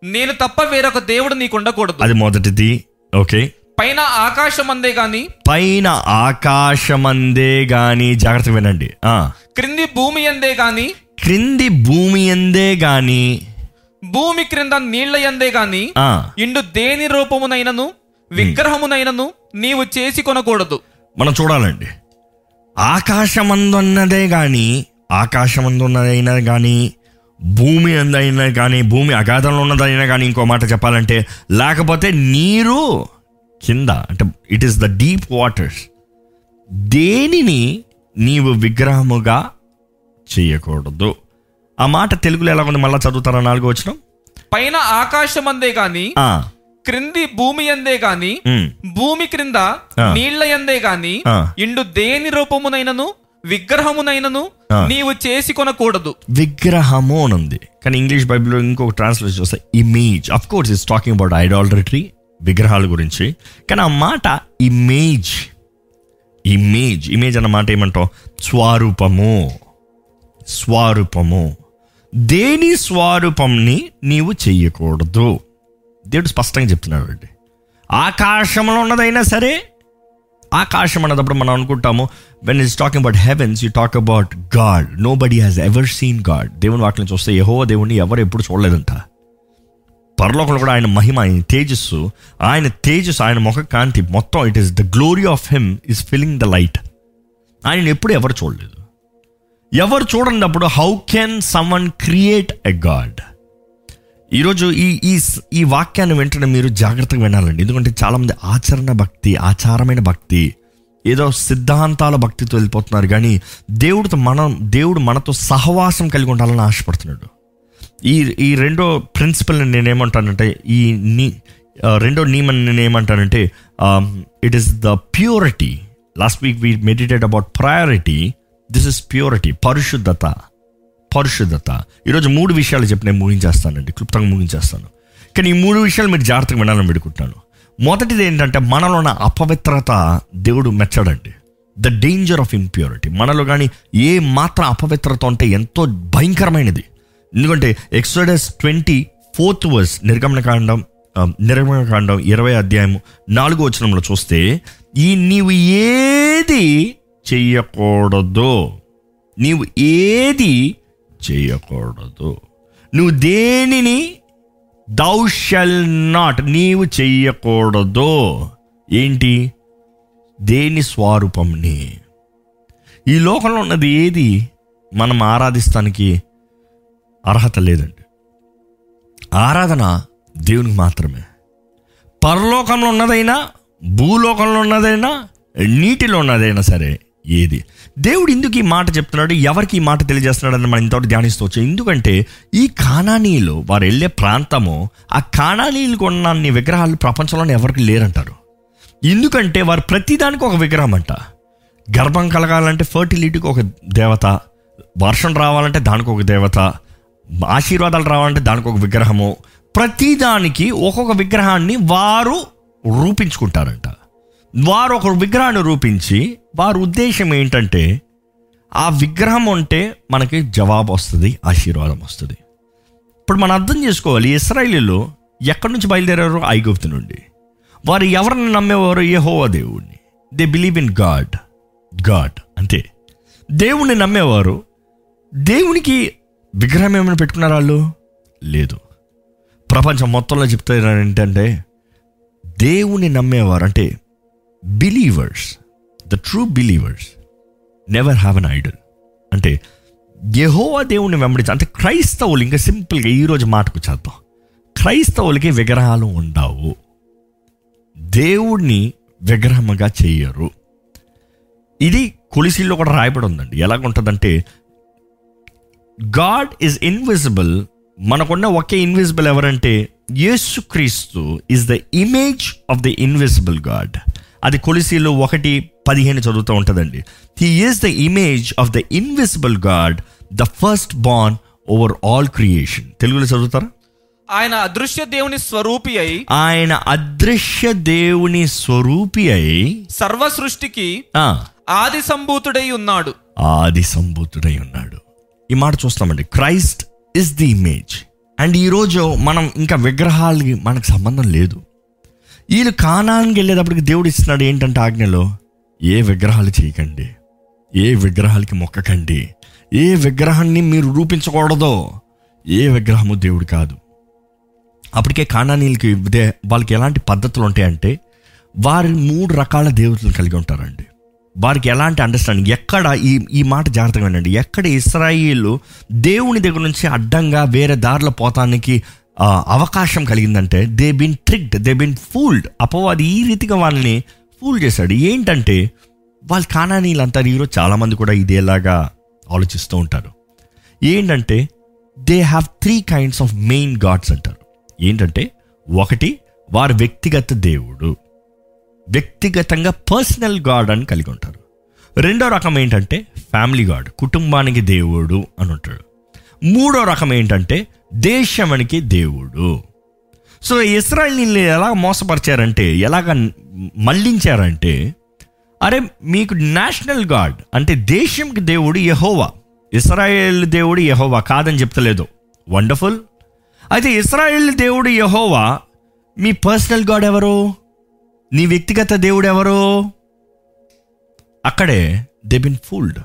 నేను తప్ప వేరొక దేవుడు నీకు ఉండకూడదు అది మొదటిది. ఓకే పైన ఆకాశం అందే గాని పైన ఆకాశమందే గాని జాగ్రత్త వినండి. క్రింది భూమి అందే గాని క్రింది భూమి ఎందే గాని భూమి క్రింద నీళ్ళ ఎందే గాని ఇండు దేని రూపమునైనను విగ్రహమునైనను నీవు చేసి కొనకూడదు. మనం చూడాలండి. ఆకాశమందున్నదే కానీ ఆకాశమందున్నదైనా కానీ భూమి అందైనా కానీ భూమి అగాధంలో ఉన్నదైనా కానీ ఇంకో మాట చెప్పాలంటే లేకపోతే నీరు కింద అంటే it is the deep waters దేనిని నీవు విగ్రహముగా చేయకూడదు. ఆ మాట తెలుగులో ఎలా ఉంది? మళ్ళీ చదువుతారా? నాలుగో వచ్చిన పైన ఆకాశం అందే గాని క్రింది భూమి ఎందే గాని భూమి క్రింద. నీళ్ళ ఎందే గాని. ఇండు దేని రూపమునైనను విగ్రహమునైనను. నీవు చేసి కొనకూడదు. విగ్రహము అని ఉంది కానీ ఇంగ్లీష్ బైబిల్లో ఇంకొక ట్రాన్స్లేషన్ చూస్తే image of course is talking about idolatry విగ్రహాల గురించి. కానీ ఆ మాట ఇమేజ్ ఇమేజ్ ఇమేజ్ అన్న మాట ఏమంటాం స్వరూపము. స్వరూపము. దేని స్వరూపంని నీవు చెయ్యకూడదు. దేవుడు స్పష్టంగా చెప్తున్నాడు అండి. ఆకాశంలో ఉన్నదైనా సరే ఆకాశం అన్నప్పుడు మనం అనుకుంటాము when is talking about heavens you talk about God nobody has ever seen God దేవుని వాటిని చూస్తే యహో దేవుని ఎవరు ఎప్పుడు చూడలేదంట. పరలోకంలో కూడా ఆయన మహిమ ఆయన తేజస్సు ఆయన తేజస్సు ఆయన ముఖ కాంతి మొత్తం it is the glory of him is filling the light ఆయన ఎప్పుడు ఎవరు చూడలేదు. ఎవరు చూడనప్పుడు how can someone create a God ఈరోజు ఈ ఈ ఈ వాక్యాన్ని వెంటనే మీరు జాగ్రత్తగా వినాలండి. ఎందుకంటే చాలామంది ఆచరణ భక్తి ఆచారమైన భక్తి ఏదో సిద్ధాంతాల భక్తితో వెళ్ళిపోతున్నారు. కానీ దేవుడితో మనం దేవుడు మనతో సహవాసం కలిగి ఉండాలని ఆశపడుతున్నాడు. ఈ ఈ రెండో ప్రిన్సిపల్ని నేనేమంటానంటే ఈ నీ రెండో నియమం నేను ఏమంటానంటే it is the purity last week we meditate about priority this is purity పరిశుద్ధత పరిశుద్ధత ఈరోజు మూడు విషయాలు చెప్పి నేను ముగించేస్తానండి. క్లుప్తంగా ముగించేస్తాను. కానీ ఈ మూడు విషయాలు మీరు జాగ్రత్తగా వినాలని పెడుకుంటాను మొదటిది ఏంటంటే మనలో ఉన్న అపవిత్రత దేవుడు మెచ్చడండి. ద డేంజర్ ఆఫ్ ఇంప్యూరిటీ మనలో కానీ ఏ మాత్రం అపవిత్రత ఉంటే ఎంతో భయంకరమైనది. ఎందుకంటే ఎక్సోడస్ ట్వంటీ ఫోర్త్ వర్స్ నిర్గమనకాండం నిర్గమనకాండం ఇరవై అధ్యాయం నాలుగో వచనంలో చూస్తే ఈ నీవు ఏది చెయ్యకూడదు? నీవు ఏది చేయకూడదు నువ్వు దేనిని? దౌ షల్ నాట్ నీవు చెయ్యకూడదు. ఏంటి? దేని స్వరూపంని? ఈ లోకంలో ఉన్నది ఏది? మనం ఆరాధిస్తానికి అర్హత లేదండి. ఆరాధన దేవునికి మాత్రమే. పరలోకంలో ఉన్నదైనా భూలోకంలో ఉన్నదైనా నీటిలో ఉన్నదైనా సరే ఏది. దేవుడు ఎందుకు ఈ మాట చెప్తున్నాడు? ఎవరికి ఈ మాట తెలియజేస్తున్నాడని మనం ఇంతవరకు ధ్యానిస్తూ వచ్చాం. ఎందుకంటే ఈ కాణానీలు వారు వెళ్ళే ప్రాంతము ఆ కాణానీలు ఉన్న అన్ని విగ్రహాలు ప్రపంచంలోనే ఎవరికి లేరంటారు? ఎందుకంటే వారు ప్రతిదానికి ఒక విగ్రహం అంట. గర్భం కలగాలంటే ఫర్టిలిటీకి ఒక దేవత వర్షం రావాలంటే దానికి ఒక దేవత ఆశీర్వాదాలు రావాలంటే దానికి ఒక విగ్రహము. ప్రతిదానికి ఒక్కొక్క విగ్రహాన్ని వారు రూపించుకుంటారంట. వారు ఒక విగ్రహాన్ని రూపించి వారి ఉద్దేశం ఏంటంటే ఆ విగ్రహం ఉంటే మనకి జవాబు వస్తుంది ఆశీర్వాదం వస్తుంది. ఇప్పుడు మనం అర్థం చేసుకోవాలి ఇస్రాయలీలో ఎక్కడి నుంచి బయలుదేరారు? ఐగుప్తు నుండి. వారు ఎవరిని నమ్మేవారు? యెహోవా దేవుడిని they believe in God God అంతే. దేవుణ్ణి నమ్మేవారు. దేవునికి విగ్రహం ఏమైనా పెట్టుకున్నారు వాళ్ళు? లేదు. ప్రపంచం మొత్తంలో చెప్తారు ఏంటంటే దేవుని నమ్మేవారు అంటే believers the true believers never have an idol అంటే యహోవా దేవుని వెంబడించి అంటే క్రైస్తవులు ఇంకా సింపుల్గా ఈరోజు మాటకు చేద్దాం. క్రైస్తవులకి విగ్రహాలు ఉండవు. దేవుణ్ణి విగ్రహముగా చెయ్యరు ఇది కొలిసిల్లో కూడా రాయబడి ఉందండి. ఎలాగుంటుందంటే గాడ్ ఈజ్ ఇన్విజిబుల్ మనకున్న ఒకే ఇన్విజిబుల్ ఎవరంటే యేసుక్రీస్తు is the image of the invisible God అది కొలిసీలో ఒకటి పదిహేను చదువుతూ ఉంటుందండి. He is the image of the invisible God the first born over all creation తెలుగులో చదువుతారా? ఆయన అదృశ్య దేవుని స్వరూపి అయి ఆయన అదృశ్య దేవుని స్వరూపి అయి సర్వ సృష్టికి ఆది సంభూతుడై ఉన్నాడు. ఆది సంభూతుడై ఉన్నాడు. ఈ మాట చూస్తామండి Christ is the image and ఈరోజు మనం ఇంకా విగ్రహాలకి మనకు సంబంధం లేదు. వీళ్ళు కానానికి వెళ్ళేటప్పటికి దేవుడు ఇస్తున్నాడు ఏంటంటే ఆజ్ఞలో? ఏ విగ్రహాలు చేయకండి. ఏ విగ్రహాలకి మొక్కకండి. ఏ విగ్రహాన్ని మీరు రూపించకూడదో ఏ విగ్రహము దేవుడు కాదు. అప్పటికే కానానీలకి వాళ్ళకి ఎలాంటి పద్ధతులు ఉంటాయంటే వారి మూడు రకాల దేవతలను కలిగి ఉంటారండి. వారికి ఎలాంటి అండర్స్టాండింగ్ ఎక్కడ ఈ ఈ మాట జాగ్రత్తగా వినండి. ఎక్కడ ఇస్రాయిల్ దేవుని దగ్గర నుంచి అడ్డంగా వేరే దారిలో పోతానికి అవకాశం కలిగిందంటే they been tricked they been fooled అపవాది ఈ రీతిగా వాళ్ళని ఫూల్ చేశాడు. ఏంటంటే వాళ్ళు కానానీలు ఈరోజు చాలామంది కూడా ఇదేలాగా ఆలోచిస్తూ ఉంటారు. ఏంటంటే they have three kinds of main gods అంటారు. ఏంటంటే ఒకటి వారి వ్యక్తిగత దేవుడు. వ్యక్తిగతంగా పర్సనల్ గాడ్ అని కలిగి ఉంటారు. రెండో రకం ఏంటంటే ఫ్యామిలీ గాడ్ కుటుంబానికి దేవుడు అని ఉంటాడు. మూడో రకం ఏంటంటే దేశమునికి దేవుడు. సో ఇస్రాయల్ని ఎలా మోసపరిచారంటే ఎలాగ మళ్ళించారంటే అరే మీకు నేషనల్ గాడ్ అంటే దేశంకి దేవుడు యహోవా ఇస్రాయేల్ దేవుడు యహోవా కాదని చెప్తలేదు. వండర్ఫుల్. అయితే ఇస్రాయేల్ దేవుడు యహోవా మీ పర్సనల్ గాడ్ ఎవరు? నీ వ్యక్తిగత దేవుడు ఎవరు అక్కడే దే బిన్ ఫూల్డ్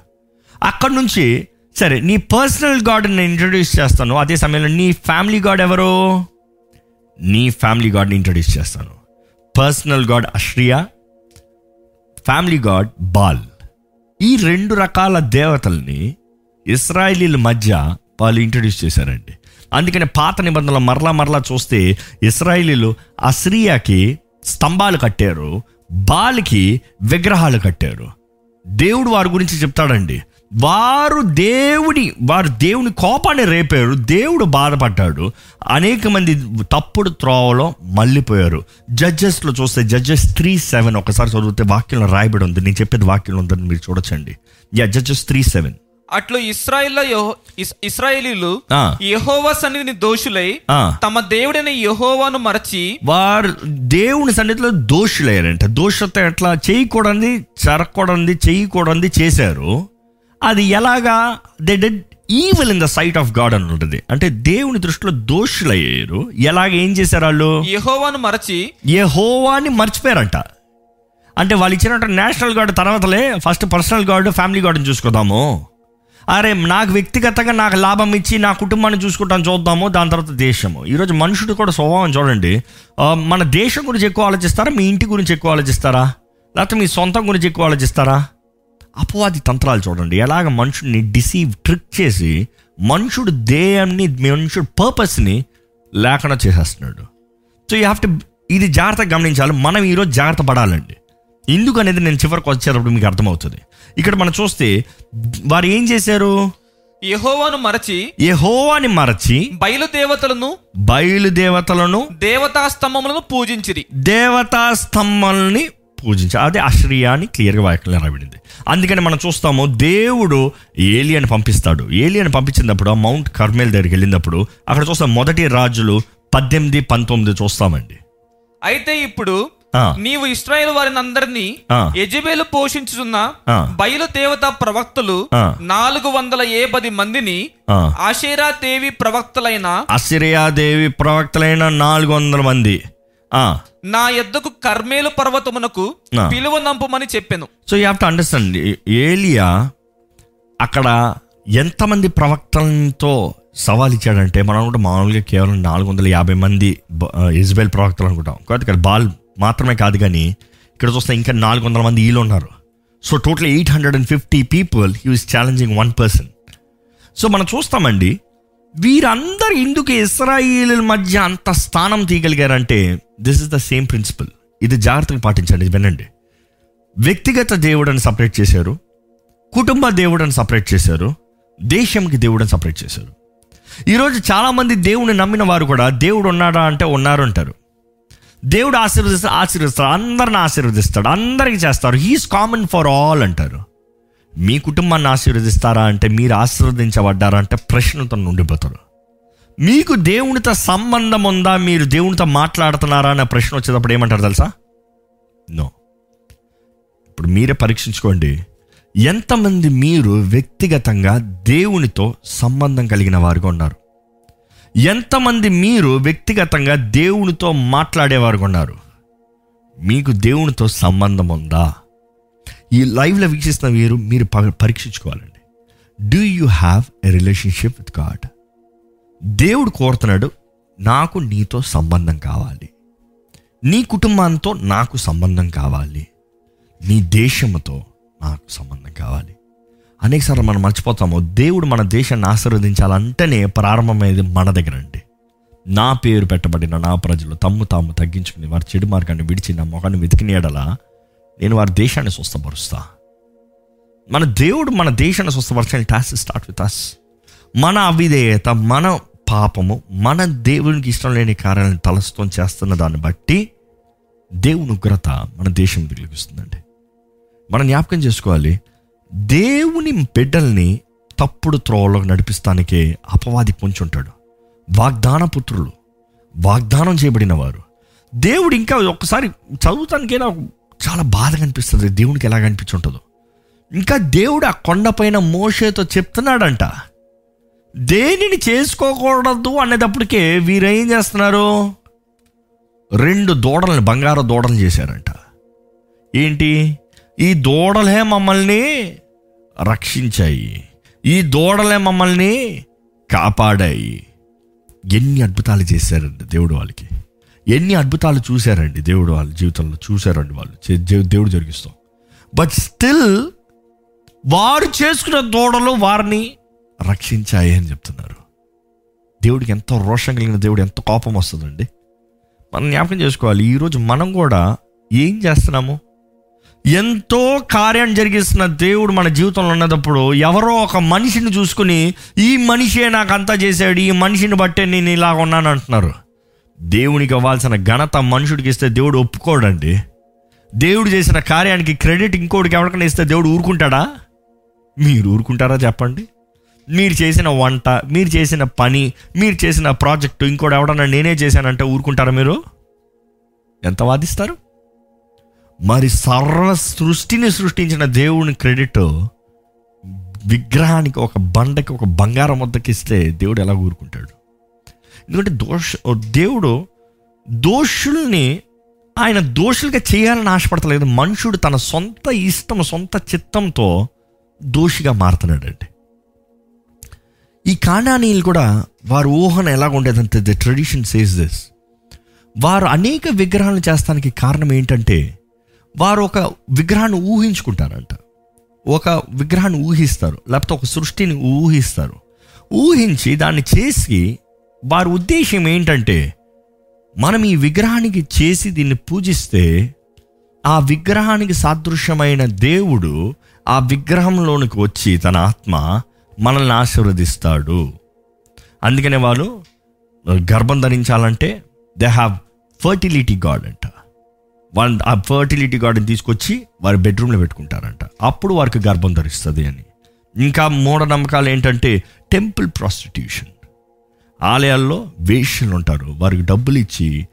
అక్కడ నుంచి సరే నీ పర్సనల్ గాడ్ నేను ఇంట్రడ్యూస్ చేస్తాను. అదే సమయంలో నీ ఫ్యామిలీ గాడ్ ఎవరు? నీ ఫ్యామిలీ గాడ్ని ఇంట్రడ్యూస్ చేస్తాను. Personal God అశ్రియా family God Baal ఈ రెండు రకాల దేవతల్ని ఇస్రాయలీల మధ్య వాళ్ళు ఇంట్రడ్యూస్ చేశారండి. అందుకని పాత నిబంధనలు మరలా మరలా చూస్తే ఇస్రాయలీలు అశ్రియాకి స్తంభాలు కట్టారు బాల్కి విగ్రహాలు కట్టారు. దేవుడు వారి గురించి చెప్తాడండి. వారు దేవుడి వారు దేవుని కోపాన్ని రేపారు దేవుడు బాధపడ్డాడు. అనేక మంది తప్పుడు త్రోవలో మళ్ళీపోయారు. జడ్జెస్లో చూస్తే జడ్జెస్ త్రీ సెవెన్ ఒకసారి చదివితే వాక్యంలో రాయబడి ఉంది. నేను చెప్పేది వాక్యంలో ఉందని మీరు చూడొచ్చండి. Yeah Judges three seven. అట్లు ఇస్రాయిల్ ఇస్రాయేలీలు. యెహోవా సన్నిధిని దోషులై. తమ దేవుడైన యెహోవాను మరచి వారు దేవుని సన్నిధిలో దోషులయ్యారంట. దోషత ఎట్లా చేయకూడదు జరగకూడదు చేయకూడదు చేశారు. అది ఎలాగా? They did evil in the sight of God అని ఉంటుంది. అంటే దేవుని దృష్టిలో దోషులయ్యారు. ఎలాగ ఏం చేశారు వాళ్ళు? యెహోవాను మరచి ఏ హోవాని మర్చిపోయారంట. అంటే వాళ్ళు ఇచ్చినట్టు నేషనల్ గార్డ్ తర్వాతలే ఫస్ట్ పర్సనల్ గార్డ్ ఫ్యామిలీ గార్డ్ని చూసుకుందాము. అరే నాకు వ్యక్తిగతంగా నాకు లాభం ఇచ్చి నా కుటుంబాన్ని చూసుకుంటాను చూద్దాము దాని తర్వాత దేశము. ఈరోజు మనుషుడు కూడా స్వభావం చూడండి. మన దేశం గురించి ఎక్కువ ఆలోచిస్తారా? మీ ఇంటి గురించి ఎక్కువ ఆలోచిస్తారా? లేకపోతే మీ సొంతం గురించి ఎక్కువ ఆలోచిస్తారా? అపవాది తంత్రాలు చూడండి. ఎలాగ మనుషుడిని డిసీవ్ ట్రిక్ చేసి మనుషుడు దేయాన్ని మనుషుడు పర్పస్ని లేకుండా చేసేస్తున్నాడు. సో యూ హ్యావ్ టు ఇది జాగ్రత్తగా గమనించాలి. మనం ఈరోజు జాగ్రత్త పడాలండి. ఎందుకు అనేది నేను చివరికి వచ్చేటప్పుడు మీకు అర్థమవుతుంది. ఇక్కడ మనం చూస్తే వారు ఏం చేశారు? యెహోవాను మరచి యెహోవాని మరచి బయలుదేవతలను బయలుదేవతలను దేవతా స్తంభములను పూజించిరి. దేవతా స్తంభాలని పూజించారు అదే అశ్రియా అని క్లియర్గా వాక్యంలో రాబడింది అందుకని మనం చూస్తాము దేవుడు ఏలియన్ పంపిస్తాడు. ఏలియన్ పంపించినప్పుడు మౌంట్ కర్మేల్ దగ్గరికి వెళ్ళినప్పుడు అక్కడ చూస్తాం మొదటి రాజులు పద్దెనిమిది పంతొమ్మిది చూస్తామండి. అయితే ఇప్పుడు. నీవు ఇస్రాయేల్ వారిని అందరినీ. యజబేలు పోషించుతున్న. బయలు దేవత ప్రవక్తలు. నాలుగు వందల ఏ పది మందిని ఆ. ఆషేరా దేవి ప్రవక్తలైన అసిరియాదేవి ప్రవక్తలైన నాలుగు వందల మంది ఆ నా యొద్దకు కర్మేలు పర్వతమునకు. పిలువ నంపమని చెప్పాను so you have to understand ఏలియా అక్కడ ఎంతమంది ప్రవక్తలతో సవాల్ ఇచ్చాడంటే మనం కూడా మామూలుగా కేవలం నాలుగు వందల యాభై మంది ఇజ్రాయెల్ ప్రవక్తలు అనుకుంటాం ఇక్కడ బాల్ మాత్రమే కాదు కానీ ఇక్కడ చూస్తే ఇంకా నాలుగు వందల మంది వీళ్ళు ఉన్నారు. So total eight hundred and fifty people he challenging one person so మనం చూస్తామండి వీరందరూ ఎందుకు ఇస్రాయిల్ మధ్య అంత స్థానం తీయగలిగారంటే this is the same principle ఇది జాగ్రత్తగా పాటించండి వినండి. వ్యక్తిగత దేవుడని సపరేట్ చేశారు కుటుంబ దేవుడని సపరేట్ చేశారు దేశంకి దేవుడని సపరేట్ చేశారు. ఈరోజు చాలామంది దేవుని నమ్మిన వారు కూడా దేవుడు ఉన్నాడా అంటే ఉన్నారు అంటారు. దేవుడు ఆశీర్వదిస్తాడు ఆశీర్వదిస్తాడు. అందరిని ఆశీర్వదిస్తాడు. అందరికి చేస్తారు హీస్ కామన్ ఫర్ ఆల్ అంటారు. మీ కుటుంబాన్ని ఆశీర్వదిస్తారా అంటే మీరు ఆశీర్వదించబడ్డారా అంటే ప్రశ్నతో ఉండిపోతారు మీకు దేవునితో సంబంధం ఉందా? మీరు దేవునితో మాట్లాడుతున్నారా అనే ప్రశ్న వచ్చేటప్పుడు ఏమంటారు తెలుసా? నో ఇప్పుడు మీరే పరీక్షించుకోండి. ఎంతమంది మీరు వ్యక్తిగతంగా దేవునితో సంబంధం కలిగిన వారుగా ఉన్నారు? ఎంతమంది మీరు వ్యక్తిగతంగా దేవునితో మాట్లాడేవారు ఉన్నారు? మీకు దేవునితో సంబంధం ఉందా? ఈ లైవ్లో వీక్షిస్తున్న మీరు మీరు పరీక్షించుకోవాలండి. Do you have a relationship with God దేవుడు కోరుతున్నాడు నాకు నీతో సంబంధం కావాలి. నీ కుటుంబంతో నాకు సంబంధం కావాలి. నీ దేశంతో నాకు సంబంధం కావాలి. అనేకసార్లు మనం మర్చిపోతాము. దేవుడు మన దేశాన్ని ఆశీర్వదించాలంటేనే ప్రారంభమైంది మన దగ్గర అండి. నా పేరు పెట్టబడిన నా ప్రజలు తమ్ము తాము తగ్గించుకుని వారి చెడు మార్గాన్ని విడిచి నా మొఖాన్ని వెతికిన ఎడల నేను వారి దేశాన్ని స్వస్థపరుస్తా. మన దేవుడు మన దేశాన్ని స్వస్థపరచాలని టాస్ స్టార్ట్ విత్ అస్ మన అవిధేయత మన పాపము మన దేవునికి ఇష్టం లేని కార్యాలను తలస్తం చేస్తున్న దాన్ని బట్టి దేవుని ఉగ్రత మన దేశం వెలుగుస్తుందండి మనం జ్ఞాపకం చేసుకోవాలి. దేవుని బిడ్డల్ని తప్పుడు త్రోవలోకి నడిపిస్తానికే అపవాది పొంచుంటాడు. వాగ్దాన పుత్రులు వాగ్దానం చేయబడిన వారు దేవుడు ఇంకా ఒక్కసారి చదువుతానికే నాకు చాలా బాధగా అనిపిస్తుంది. దేవునికి ఎలాగ అనిపించుంటుందో. ఇంకా దేవుడు ఆ కొండపైన మోషేతో చెప్తున్నాడంట. దేనిని చేసుకోకూడదు అనేటప్పటికే వీరేం చేస్తున్నారు? రెండు దూడలను బంగారు దూడలు చేశారంట. ఏంటి? ఈ దూడలే మమ్మల్ని రక్షించాయి. ఈ దూడలే మమ్మల్ని కాపాడాయి. ఎన్ని అద్భుతాలు చేశారండి దేవుడు వాళ్ళకి. ఎన్ని అద్భుతాలు చూశారండి దేవుడు వాళ్ళ జీవితంలో చూశారండి వాళ్ళు. దేవుడు జరిగిస్తాం. బట్ స్టిల్ వారు చేసుకున్న దూడలు వారిని రక్షించాయి అని చెప్తున్నారు. దేవుడికి ఎంతో రోషం కలిగిన దేవుడు ఎంత కోపం వస్తుందండి. మనం జ్ఞాపకం చేసుకోవాలి ఈరోజు మనం కూడా ఏం చేస్తున్నాము? ఎంతో కార్యం జరిగిస్తున్న దేవుడు మన జీవితంలో ఉన్నప్పుడు ఎవరో ఒక మనిషిని చూసుకుని ఈ మనిషే నాకు అంతా చేశాడు ఈ మనిషిని బట్టే నేను ఇలా ఉన్నాను అంటున్నారు. దేవునికి ఇవ్వాల్సిన ఘనత మనుషుడికి ఇస్తే దేవుడు ఒప్పుకోడండి. దేవుడు చేసిన కార్యానికి క్రెడిట్ ఇంకోటికి ఎవరికైనా ఇస్తే దేవుడు ఊరుకుంటాడా? మీరు ఊరుకుంటారా చెప్పండి. మీరు చేసిన వంట మీరు చేసిన పని మీరు చేసిన ప్రాజెక్టు ఇంకోటి ఎవడన్నా నేనే చేశానంటే ఊరుకుంటారా మీరు? ఎంత వాదిస్తారు? మరి సర్వ సృష్టిని సృష్టించిన దేవుని క్రెడిట్ విగ్రహానికి ఒక బండకి ఒక బంగారం వద్దకి ఇస్తే దేవుడు ఎలా ఊరుకుంటాడు? ఎందుకంటే దోష దేవుడు దోషుల్ని ఆయన దోషులుగా చేయాలని ఆశపడతలేదు. మనుషుడు తన సొంత ఇష్టం సొంత చిత్తంతో దోషిగా మారుతున్నాడండి ఈ కాణానీయులు కూడా వారి ఊహన ఎలా ఉండేదంటే ద ట్రెడిషన్ సేస్ దిస్ వారు అనేక విగ్రహాలను చేస్తానికి కారణం ఏంటంటే వారు ఒక విగ్రహాన్ని ఊహించుకుంటారంట. ఒక విగ్రహాన్ని ఊహిస్తారు. లేకపోతే ఒక సృష్టిని ఊహిస్తారు. ఊహించి దాన్ని చేసి వారి ఉద్దేశం ఏంటంటే మనం ఈ విగ్రహానికి చేసి దీన్ని పూజిస్తే ఆ విగ్రహానికి సాదృశ్యమైన దేవుడు ఆ విగ్రహంలోనికి వచ్చి తన ఆత్మ మనల్ని ఆశీర్వదిస్తాడు. అందుకనే వాళ్ళు గర్భం ధరించాలంటే దే హ్యావ్ ఫర్టిలిటీ గాడ్ అంట. వాళ్ళ ఆ ఫర్టిలిటీ గార్డెన్ తీసుకొచ్చి వారి బెడ్రూమ్లో పెట్టుకుంటారంట. అప్పుడు వారికి గర్భం ధరిస్తుంది అని. ఇంకా మూఢనమ్మకాలు ఏంటంటే టెంపుల్ ప్రాస్టిట్యూషన్ ఆలయాల్లో వేష్యలు ఉంటారు. వారికి డబ్బులు ఇచ్చి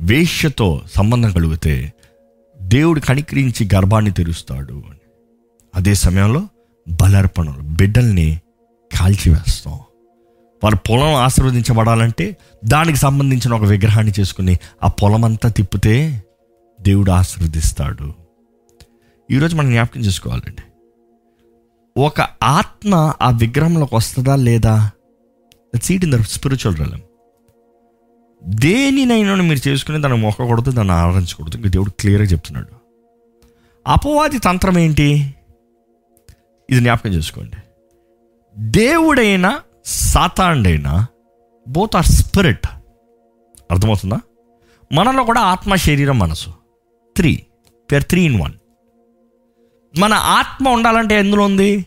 వేష్యతో సంబంధం కలిగితే దేవుడు కనికరించి గర్భాన్ని తెరుస్తాడు అని. అదే సమయంలో బలర్పణలు బిడ్డల్ని కాల్చివేస్తాం. వారి పొలం ఆశీర్వదించబడాలంటే దానికి సంబంధించిన ఒక విగ్రహాన్ని చేసుకుని ఆ పొలం అంతా తిప్పితే దేవుడు ఆశీర్వదిస్తాడు. ఈరోజు మనం జ్ఞాపకం చేసుకోవాలండి. ఒక ఆత్మ ఆ విగ్రహంలోకి వస్తుందా లేదా? Seat in the spiritual realm దేనినైనా మీరు చేసుకుని దాన్ని మొక్కకూడదు దాన్ని ఆరాధించకూడదు. ఇంకా దేవుడు క్లియర్గా చెప్తున్నాడు. అపవాది తంత్రం ఏంటి? ఇది జ్ఞాపకం చేసుకోండి. దేవుడైనా సాతాండైనా బోత్ ఆర్ స్పిరిట్ అర్థమవుతుందా? మనలో కూడా ఆత్మ శరీరం మనసు. త్రీ పేరు త్రీ ఇన్ వన్ మన ఆత్మ ఉండాలంటే ఎందులో ఉంది?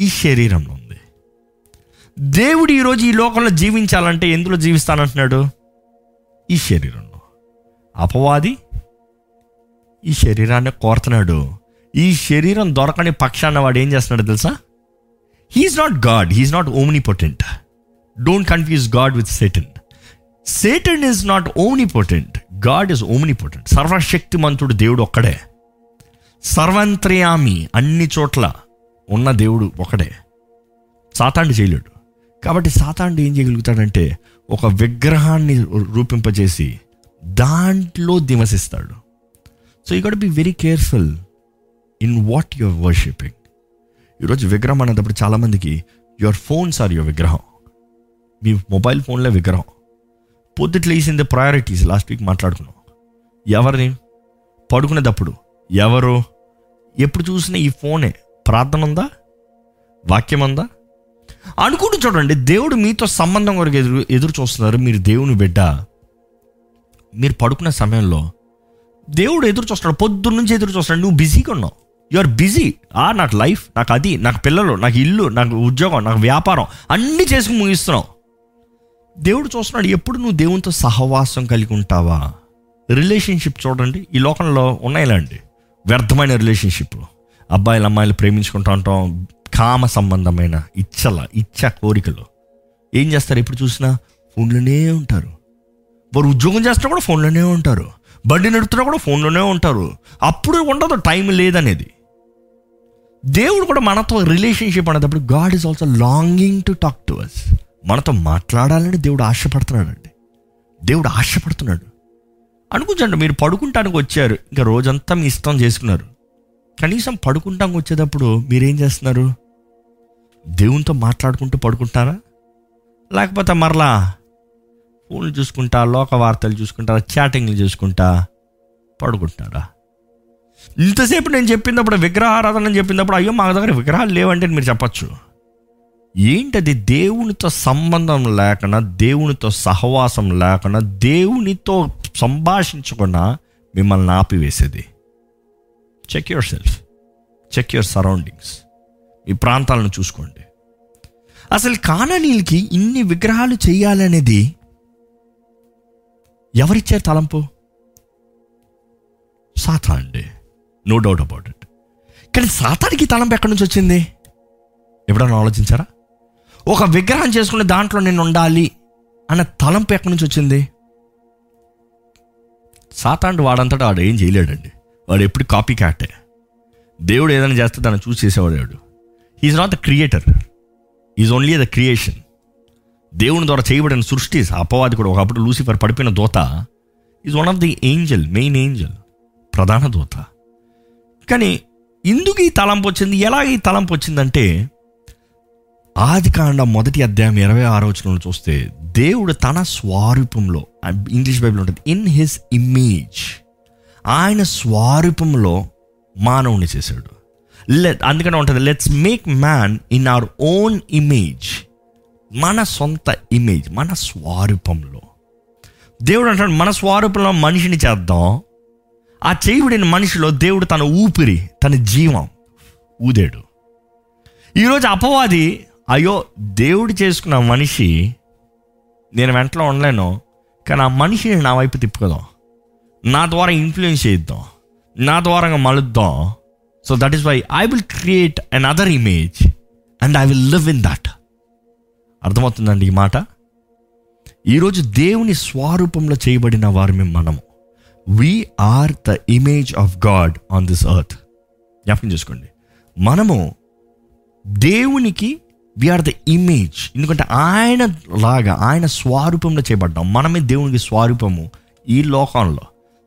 ఈ శరీరంలో ఉంది. దేవుడు ఈరోజు ఈ లోకంలో జీవించాలంటే ఎందులో జీవిస్తానంటున్నాడు? ఈ శరీరంలో. అపవాది ఈ శరీరాన్ని కోరుతున్నాడు. ఈ శరీరం దొరకని పక్షాన వాడు ఏం చేస్తున్నాడు తెలుసా? He's not God he's not omnipotent don't confuse God with Satan Satan is not omnipotent God is omnipotent సర్వశక్తిమంతుడు దేవుడు ఒక్కడే. సర్వంత్రయామి అన్ని చోట్ల ఉన్న దేవుడు ఒకడే సాతాండు చేయలేడు. కాబట్టి సాతాండు ఏం చేయగలుగుతాడంటే ఒక విగ్రహాన్ని రూపింపజేసి దాంట్లో దివసిస్తాడు. So you got be very careful in what your worshipping ఈరోజు విగ్రహం అనేటప్పుడు చాలామందికి యువర్ ఫోన్స్ ఆర్ యువర్ విగ్రహం. మీ మొబైల్ ఫోన్లే విగ్రహం. పొద్దుట వేసింది ప్రయారిటీస్ లాస్ట్ వీక్ మాట్లాడుకున్నాం. ఎవరిని పడుకునేటప్పుడు. ఎవరు? ఎప్పుడు చూసినా ఈ ఫోనే ప్రార్థన ఉందా? వాక్యం ఉందా? అనుకుంటూ చూడండి దేవుడు మీతో సంబంధం కొరకు ఎదురు ఎదురు చూస్తున్నారు. మీరు దేవుని బిడ్డ. మీరు పడుకునే సమయంలో దేవుడు ఎదురు చూస్తున్నాడు. పొద్దున్న నుంచి ఎదురు చూస్తున్నాడు. నువ్వు బిజీగా ఉన్నావు. యు ఆర్ బిజీ ఆ నాకు లైఫ్ నాకు అది నాకు పిల్లలు నాకు ఇల్లు నాకు ఉద్యోగం నాకు వ్యాపారం అన్నీ చేసుకుని ముగిస్తున్నావు. దేవుడు చూస్తున్నాడు ఎప్పుడు నువ్వు దేవునితో సహవాసం కలిగి ఉంటావా? రిలేషన్షిప్ చూడండి ఈ లోకంలో ఉన్నాయిలాండి వ్యర్థమైన రిలేషన్షిప్ అబ్బాయిలు అమ్మాయిలు ప్రేమించుకుంటూ ఉంటాం కామ సంబంధమైన ఇచ్చల ఇచ్చ కోరికలు. ఏం చేస్తారు ఎప్పుడు చూసినా? ఫోన్లోనే ఉంటారు. వారు ఉద్యోగం చేస్తున్నా కూడా ఫోన్లోనే ఉంటారు. బండి నడుపుతున్నా కూడా ఫోన్లోనే ఉంటారు. అప్పుడు ఉండదు టైం లేదనేది. దేవుడు కూడా మనతో రిలేషన్షిప్ అనేటప్పుడు God is also longing to talk to us మనతో మాట్లాడాలని దేవుడు ఆశపడుతున్నాడండి. దేవుడు ఆశపడుతున్నాడు. అనుకుంటండి మీరు పడుకుంటానికి వచ్చారు. ఇంకా రోజంతా మీ ఇష్టం చేసుకున్నారు. కనీసం పడుకుంటానికి వచ్చేటప్పుడు మీరేం చేస్తున్నారు? దేవునితో మాట్లాడుకుంటూ పడుకుంటారా? లేకపోతే మరలా ఫోన్లు చూసుకుంటా లోక వార్తలు చూసుకుంటారా చాటింగ్లు చూసుకుంటా పడుకుంటారా? ఇంతసేపు నేను చెప్పినప్పుడు విగ్రహారాధన చెప్పినప్పుడు అయ్యో మా దగ్గర విగ్రహాలు లేవంటే మీరు చెప్పచ్చు. ఏంటది? దేవునితో సంబంధం లేకుండా దేవునితో సహవాసం లేకుండా దేవునితో సంభాషించకుండా మిమ్మల్ని ఆపివేసేది? Check yourself check your surroundings మీ ప్రాంతాలను చూసుకోండి. అసలు కాననీలకి ఇన్ని విగ్రహాలు చేయాలనేది ఎవరిచ్చారు తలంపు? సాతా అండి. నో డౌట్ అబౌట్ ఇట్ కానీ సాతానికి తలంపు ఎక్కడి నుంచి వచ్చింది? ఎప్పుడైనా ఆలోచించారా? ఒక విగ్రహం చేసుకునే దాంట్లో నేను ఉండాలి అన్న తలంపు ఎక్కడి నుంచి వచ్చింది? సాతాండు వాడంతటా వాడు ఏం చేయలేడండి. వాడు ఎప్పుడు కాపీ క్యాటే దేవుడు ఏదైనా చేస్తే దాన్ని చూసి చేసేవాడు is not the creator is only the creation దేవుని ద్వారా చేయబడిన సృష్టి అపవాది కూడా ఒకప్పుడు లూసిఫర్ పడిపోయిన దోత is one of the angel main angel ప్రధాన దోత. కానీ ఎందుకు ఈ తలంపు వచ్చింది? ఎలా ఈ తలంపు వచ్చిందంటే ఆది కాండ మొదటి అధ్యాయం ఇరవై ఆరో వచనంలో చూస్తే దేవుడు తన స్వారూపంలో ఇంగ్లీష్ బైబిల్ ఉంటుంది ఇన్ హిస్ ఇమేజ్ ఆయన స్వారూపంలో మానవుని చేశాడు. లెట్ అందుకనే ఉంటుంది let's make man in our own image మన సొంత ఇమేజ్ మన స్వరూపంలో. దేవుడు అంటాడు మన స్వరూపంలో మనిషిని చేద్దాం. ఆ చేయబడిన మనిషిలో దేవుడు తన ఊపిరి తన జీవం ఊదాడు. ఈరోజు అపవాది అయ్యో దేవుడు చేసుకున్న మనిషి నేను వెంటలో ఉండలేను కానీ ఆ మనిషిని నా వైపు తిప్పుకోదాం. నా ద్వారా ఇన్ఫ్లుయెన్స్ చేద్దాం నా ద్వారా మలుద్దాం. So that is why I will create another image and I will live in that అర్థమవుతుందండి ఈ మాట? ఈరోజు దేవుని స్వరూపంలో చేయబడిన వారిని మనము. We are the image of God on this earth జ్ఞాపకం చేసుకోండి. మనము దేవునికి ఆర్ ద ఇమేజ్ ఎందుకంటే ఆయన లాగా ఆయన స్వరూపంలో చేయబడ్డాం. మనమే దేవునికి స్వరూపము ఈ లోకంలో.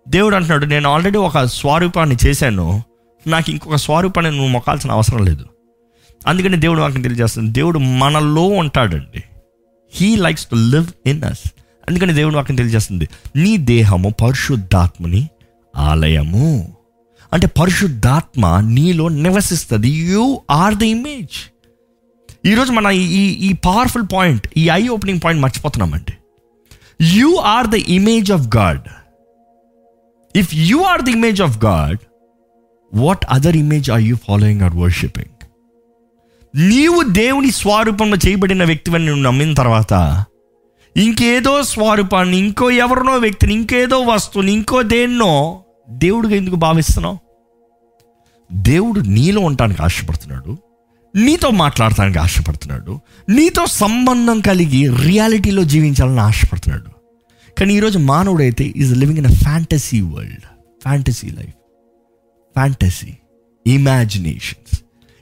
దేవుడు అంటున్నాడు నేను ఆల్రెడీ ఒక స్వరూపాన్ని చేశాను. నాకు ఇంకొక స్వరూపాన్ని నువ్వు మొక్కాల్సిన అవసరం లేదు. అందుకని దేవుడు నాకు తెలియజేస్తుంది దేవుడు మనలో ఉంటాడండి. He likes to live in us అందుకని దేవుడు వాక్యం తెలియజేస్తుంది నీ దేహము పరిశుద్ధాత్మని ఆలయము. అంటే పరిశుద్ధాత్మ నీలో నివసిస్తుంది. యు ఆర్ ద ఇమేజ్ ఈరోజు మన ఈ ఈ పవర్ఫుల్ పాయింట్ ఈ eye opening point మర్చిపోతున్నామండి. You are the image of God if you are the image of God what other image are you following or worshipping నీవు దేవుని స్వరూపంలో చేయబడిన వ్యక్తివని నువ్వు నమ్మిన తర్వాత ఇంకేదో స్వరూపాన్ని ఇంకో ఎవరినో వ్యక్తిని ఇంకేదో వస్తువుని ఇంకో దేన్నో దేవుడిగా ఎందుకు భావిస్తున్నావు? దేవుడు నీలో ఉండటానికి ఆశపడుతున్నాడు. నీతో మాట్లాడటానికి ఆశపడుతున్నాడు. నీతో సంబంధం కలిగి రియాలిటీలో జీవించాలని ఆశపడుతున్నాడు. కానీ ఈరోజు మానవుడైతే is living in a fantasy world fantasy life fantasy imaginations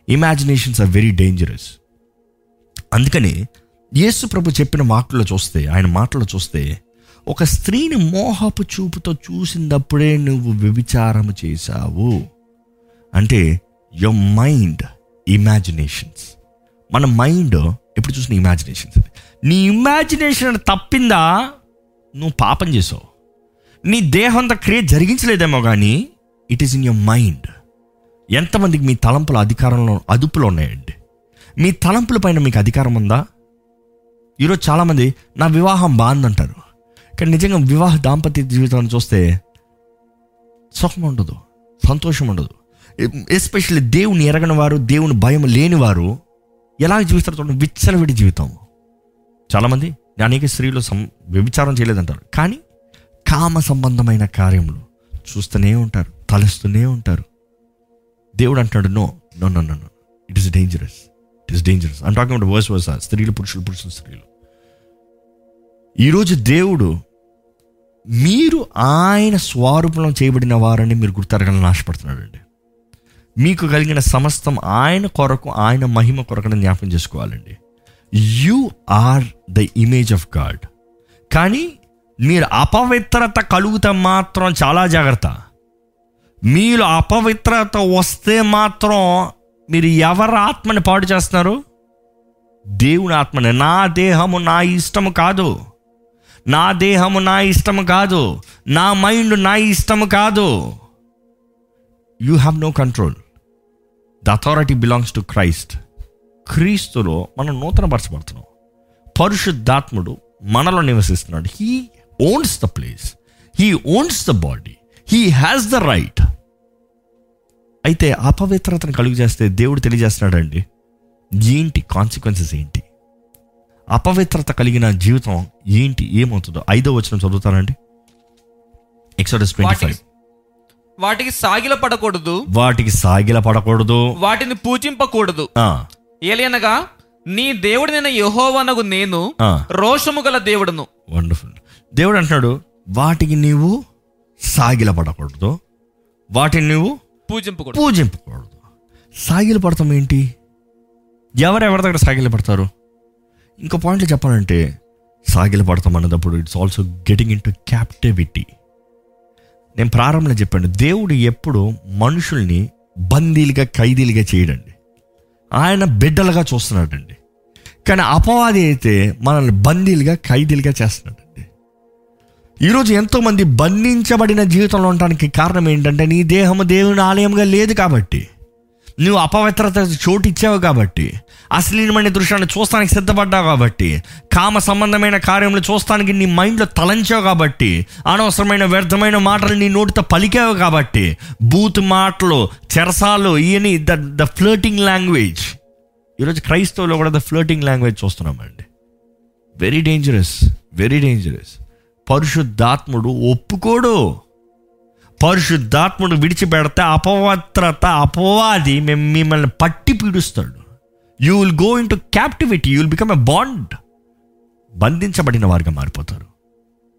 imaginations are very dangerous అందుకని యేసు ప్రభు చెప్పిన మాటలో చూస్తే ఆయన మాటలో చూస్తే ఒక స్త్రీని మోహపు చూపుతో చూసినప్పుడే నువ్వు వ్యభిచారము చేశావు. అంటే యువర్ మైండ్ ఇమాజినేషన్స్ మన మైండ్ ఎప్పుడు చూసిన ఇమాజినేషన్స్ నీ ఇమాజినేషన్ తప్పిందా? నువ్వు పాపం చేసావు. నీ దేహంతో క్రియ జరిగించలేదేమో కానీ it is in your mind ఎంతమందికి మీ తలంపుల అధికారంలో అదుపులో ఉన్నాయండి? మీ తలంపుల పైన మీకు అధికారం ఉందా? ఈరోజు చాలామంది నా వివాహం బాగుందంటారు. కానీ నిజంగా వివాహ దాంపత్య జీవితాన్ని చూస్తే సుఖం ఉండదు సంతోషం ఉండదు. ఎస్పెషల్లీ దేవుని ఎరగని వారు దేవుని భయం లేని వారు ఎలా జీవిస్తారు చూడండి? విచ్చలవిడి జీవితం. చాలామంది అనేక స్త్రీలు సం వ్యభిచారం చేయలేదంటారు. కానీ కామ సంబంధమైన కార్యములు చూస్తూనే ఉంటారు తలస్తూనే ఉంటారు. దేవుడు అంటాడు no no no no it is dangerous it is dangerous and talking worse worse స్త్రీలు పురుషులు పురుషులు స్త్రీలు. ఈరోజు దేవుడు మీరు ఆయన స్వరూపంలో చేయబడిన వారని మీరు గుర్తెరగాలని ఆశపడుతున్నాడు అండి మీకు కలిగిన సమస్తం ఆయన కొరకు ఆయన మహిమ కొరకును జ్ఞాపకం చేసుకోవాలండి. You are the image of God కానీ మీరు అపవిత్రత కలుగుతే మాత్రం చాలా జాగ్రత్త. మీరు అపవిత్రత వస్తే మాత్రం మీరు ఎవరి ఆత్మని పాడు చేస్తున్నారు? దేవుని ఆత్మని. నా దేహము నా ఇష్టము కాదు. నా దేహము నా ఇష్టము కాదు. నా మైండ్ నా ఇష్టము కాదు. You have no control the authority belongs to Christ క్రీస్తులో మనం నూతనపరచబడుతున్నాం. పరిశుద్ధాత్ముడు మనలో నివసిస్తున్నాడు. He owns the place he owns the body he has the right అయితే అపవిత్రతను కలుగు చేస్తే దేవుడు తెలియజేస్తున్నాడండి. ఏంటి కాన్సిక్వెన్సెస్ ఏంటి? అపవిత్రత కలిగిన జీవితం ఏంటి? ఏమవుతుందో ఐదో వచ్చిన చదువుతానండి. ఎక్సోడస్ ట్వంటీ ఫైవ్ వాటికి సాగిల పడకూడదు. వాటికి సాగిల పడకూడదు. వాటిని పూజింపకూడదు. ఆ, ఏలియనగా నీ దేవుడినైన యెహోవానగు నేను. రోషము గల దేవుడును. వండర్ఫుల్ దేవుడు అంటున్నాడు వాటికి నీవు సాగిల పడకూడదు. వాటిని నువ్వు పూజింపకూడదు. పూజింపకూడదు. సాగిల పడతాం ఏంటి? ఎవరెవరి దగ్గర సాగిల పడతారు? ఇంకో పాయింట్లు చెప్పాలంటే సాగిల పడతాం అన్నప్పుడు it's also getting into captivity నేను ప్రారంభంలో చెప్పాను దేవుడు ఎప్పుడు మనుషుల్ని బందీలుగా ఖైదీలుగా చేయడండి. ఆయన బిడ్డలుగా చూస్తున్నాడండి. కానీ అపవాది అయితే మనల్ని బందీలుగా ఖైదీలుగా చేస్తున్నాడండి. ఈరోజు ఎంతోమంది బంధించబడిన జీవితంలో ఉండడానికి కారణం ఏంటంటే నీ దేహము దేవుని ఆలయంగా లేదు కాబట్టి నువ్వు అపవిత్రత చోటు ఇచ్చావు కాబట్టి అశ్లీలమైన దృశ్యాన్ని చూస్తానికి సిద్ధపడ్డావు కాబట్టి కామ సంబంధమైన కార్యములు చూస్తానికి నీ మైండ్లో తలంచావు కాబట్టి అనవసరమైన వ్యర్థమైన మాటలు నీ నోటితో పలికావు కాబట్టి బూత్ మాటలు చెరసాలు ఇవన్నీ ద ద ఫ్లోటింగ్ లాంగ్వేజ్ ఈరోజు క్రైస్తవులో కూడా ద ఫ్లోటింగ్ లాంగ్వేజ్ చూస్తున్నామండి. వెరీ డేంజరస్ వెరీ డేంజరస్ పరిశుద్ధాత్ముడు ఒప్పుకోడు. పరిశుద్ధాత్ముడు విడిచిపెడితే అపవత్రత అపవాది మేము మిమ్మల్ని పట్టి పీడుస్తాడు. You will go into captivity you will become a bond బంధించబడిన వారిగా మారిపోతారు.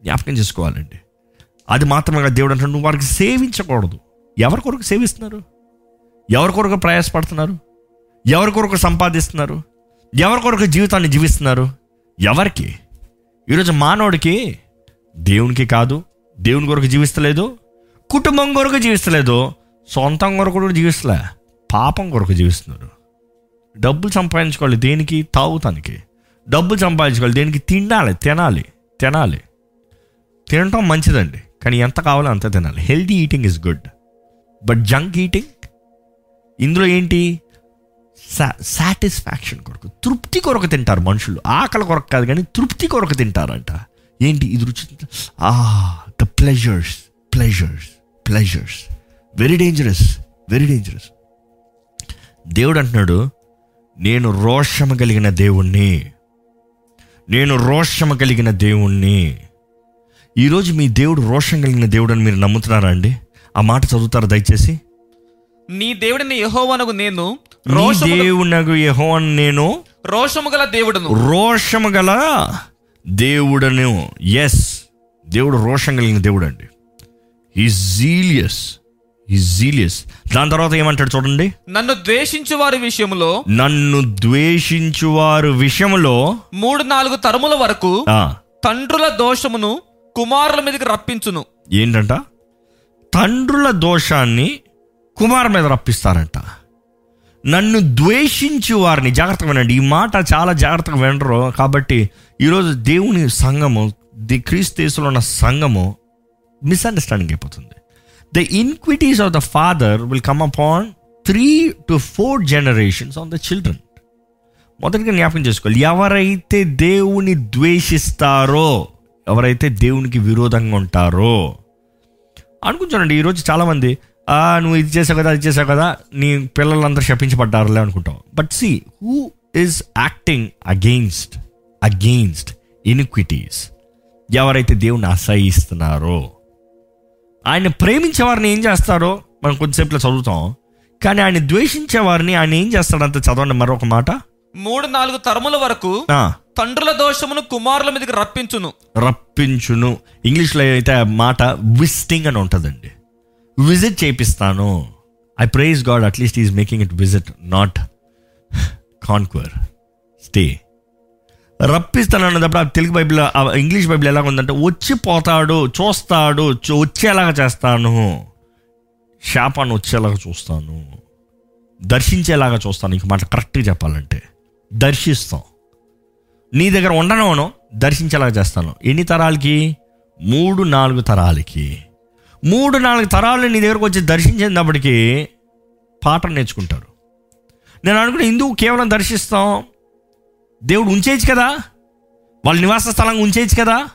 జ్ఞాపకం చేసుకోవాలండి. అది మాత్రమే దేవుడు అంటాడు నువ్వు వారికి సేవించకూడదు. ఎవరి కొరకు సేవిస్తున్నారు? ఎవరి కొరకు ప్రయాసపడుతున్నారు? ఎవరి కొరకు సంపాదిస్తున్నారు? ఎవరి కొరకు జీవితాన్ని జీవిస్తున్నారు? ఎవరికి? ఈరోజు మానవుడికి దేవునికి కాదు దేవుని కొరకు జీవిస్తలేదు కుటుంబం కొరకు జీవిస్తలేదు సొంతం కొరకు కూడా జీవిస్తలే పాపం కొరకు జీవిస్తున్నారు డబ్బులు సంపాదించుకోవాలి దేనికి? తాగుతానికి. డబ్బులు సంపాదించుకోవాలి దేనికి? తినాలి తినాలి తినాలి. తినటం మంచిదండి కానీ ఎంత కావాలో అంత తినాలి. Healthy eating is good but junk eating ఇందులో ఏంటి? సాటిస్ఫాక్షన్ కొరకు తృప్తి కొరకు తింటారు మనుషులు. ఆకలి కొరకు కాదు కానీ తృప్తి కొరకు తింటారంట. ఏంటి? ఇది రుచి? ఆ the pleasures pleasures pleasures very dangerous very dangerous దేవుడు అంటున్నాడు నేను రోషము కలిగిన దేవుణ్ణి. నేను రోషము కలిగిన దేవుణ్ణి. ఈరోజు మీ దేవుడు రోషం కలిగిన దేవుడు అని మీరు నమ్ముతున్నారా అండి? ఆ మాట చదువుతారా దయచేసి? నీ దేవుడిని యెహోవానగు నేను దేవునగు యెహోవాను నేను రోషము గల దేవుడును. రోషము గల దేవుడను. ఎస్ దేవుడు రోషం కలిగిన దేవుడు అండి ఈ జీలియస్ ఈ జీలియస్ దాని తర్వాత ఏమంటాడు చూడండి. నన్ను ద్వేషించు వారి విషయములో నన్ను ద్వేషించు వారు విషయంలో మూడు నాలుగు తరముల వరకు తండ్రుల దోషమును కుమారుల మీదకి రప్పించును. ఏంటంట? తండ్రుల దోషాన్ని కుమార్ మీద రప్పిస్తారంట. నన్ను ద్వేషించు వారిని జాగ్రత్తగా వినండి. ఈ మాట చాలా జాగ్రత్తగా వినరు. కాబట్టి ఈరోజు దేవుని సంఘము ది క్రీస్తేసులో ఉన్న సంఘము మిస్అండర్స్టాండింగ్ అయిపోతుంది the iniquities of the father will come upon three to four generations on the children మొదటిగా జ్ఞాపకం చేసుకోవాలి. ఎవరైతే దేవుని ద్వేషిస్తారో ఎవరైతే దేవునికి విరోధంగా ఉంటారో అనుకుంటానండి ఈరోజు చాలామంది నువ్వు ఇది చేసావు కదా అది చేసావు కదా నీ పిల్లలందరూ శపించబడ్డారులే అనుకుంటాం. But see who is acting against against iniquities ఎవరైతే దేవుని అసహిస్తున్నారో ఆయన ప్రేమించే వారిని ఏం చేస్తారో మనం కొద్దిసేపులో చదువుతాం. కానీ ఆయన ద్వేషించే వారిని ఆయన ఏం చేస్తాడంత చదవండి మరొక మాట? మూడు నాలుగు తరముల వరకు తండ్రుల దోషమును కుమారుల మీదకి రప్పించును. రప్పించును. ఇంగ్లీష్లో అయితే మాట విజిటింగ్ అని ఉంటుందండి. విజిట్ చేపిస్తాను. I praise God at least is making it visit not conquer stay రప్పిస్తాను అన్నప్పుడు ఆ తెలుగు బైబిల్ ఆ ఇంగ్లీష్ బైబిల్ ఎలా ఉందంటే వచ్చి పోతాడు చూస్తాడు చూ- వచ్చేలాగా చేస్తాను. శాపాన్ని వచ్చేలాగా చూస్తాను. దర్శించేలాగా చూస్తాను. ఇంక మాట కరెక్ట్గా చెప్పాలంటే దర్శిస్తాం. నీ దగ్గర ఉండనవను దర్శించేలాగా చేస్తాను. ఎన్ని తరాలకి? మూడు నాలుగు తరాలకి. మూడు నాలుగు తరాలు నీ దగ్గరకు వచ్చి దర్శించేటప్పటికి పాఠం నేర్చుకుంటారు. నేను అనుకున్న ఇందుకు కేవలం దర్శిస్తాం దేవుడు ఉంచేయచ్చు కదా? వాళ్ళ నివాస స్థలంగా ఉంచేయచ్చు కదా?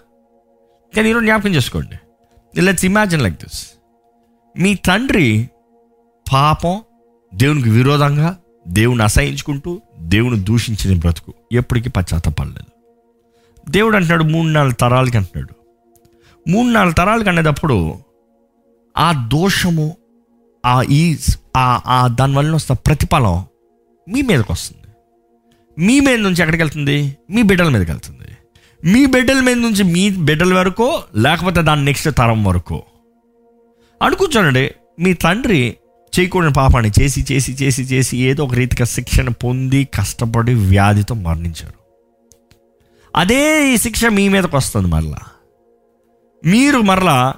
కానీ ఈరోజు జ్ఞాపకం చేసుకోండి. లెట్స్ ఇమాజిన్ లైక్ దిస్ మీ తండ్రి పాపం దేవునికి విరోధంగా దేవుని అసహించుకుంటూ దేవుని దూషించిన బ్రతుకు ఎప్పటికీ పశ్చాత్తపడలేదు. దేవుడు అంటున్నాడు మూడు నాలుగు తరాలకి అంటున్నాడు. మూడు నాలుగు తరాలకి అనేటప్పుడు ఆ దోషము ఆ ఈ ఆ దానివల్ల వస్తున్న ప్రతిఫలం మీ మీదకి వస్తుంది. మీ మీద నుంచి ఎక్కడికి వెళ్తుంది? మీ బిడ్డల మీదకి వెళ్తుంది. మీ బిడ్డల మీద నుంచి మీ బిడ్డల వరకు లేకపోతే దాని నెక్స్ట్ తరం వరకు. అనుకుంటానండి మీ తండ్రి చేయకూడని పాపాన్ని చేసి చేసి చేసి చేసి ఏదో ఒక రీతిగా శిక్షణ పొంది కష్టపడి వ్యాధితో మరణించారు. అదే ఈ శిక్ష మీ మీదకి వస్తుంది మరలా. మీరు మరలా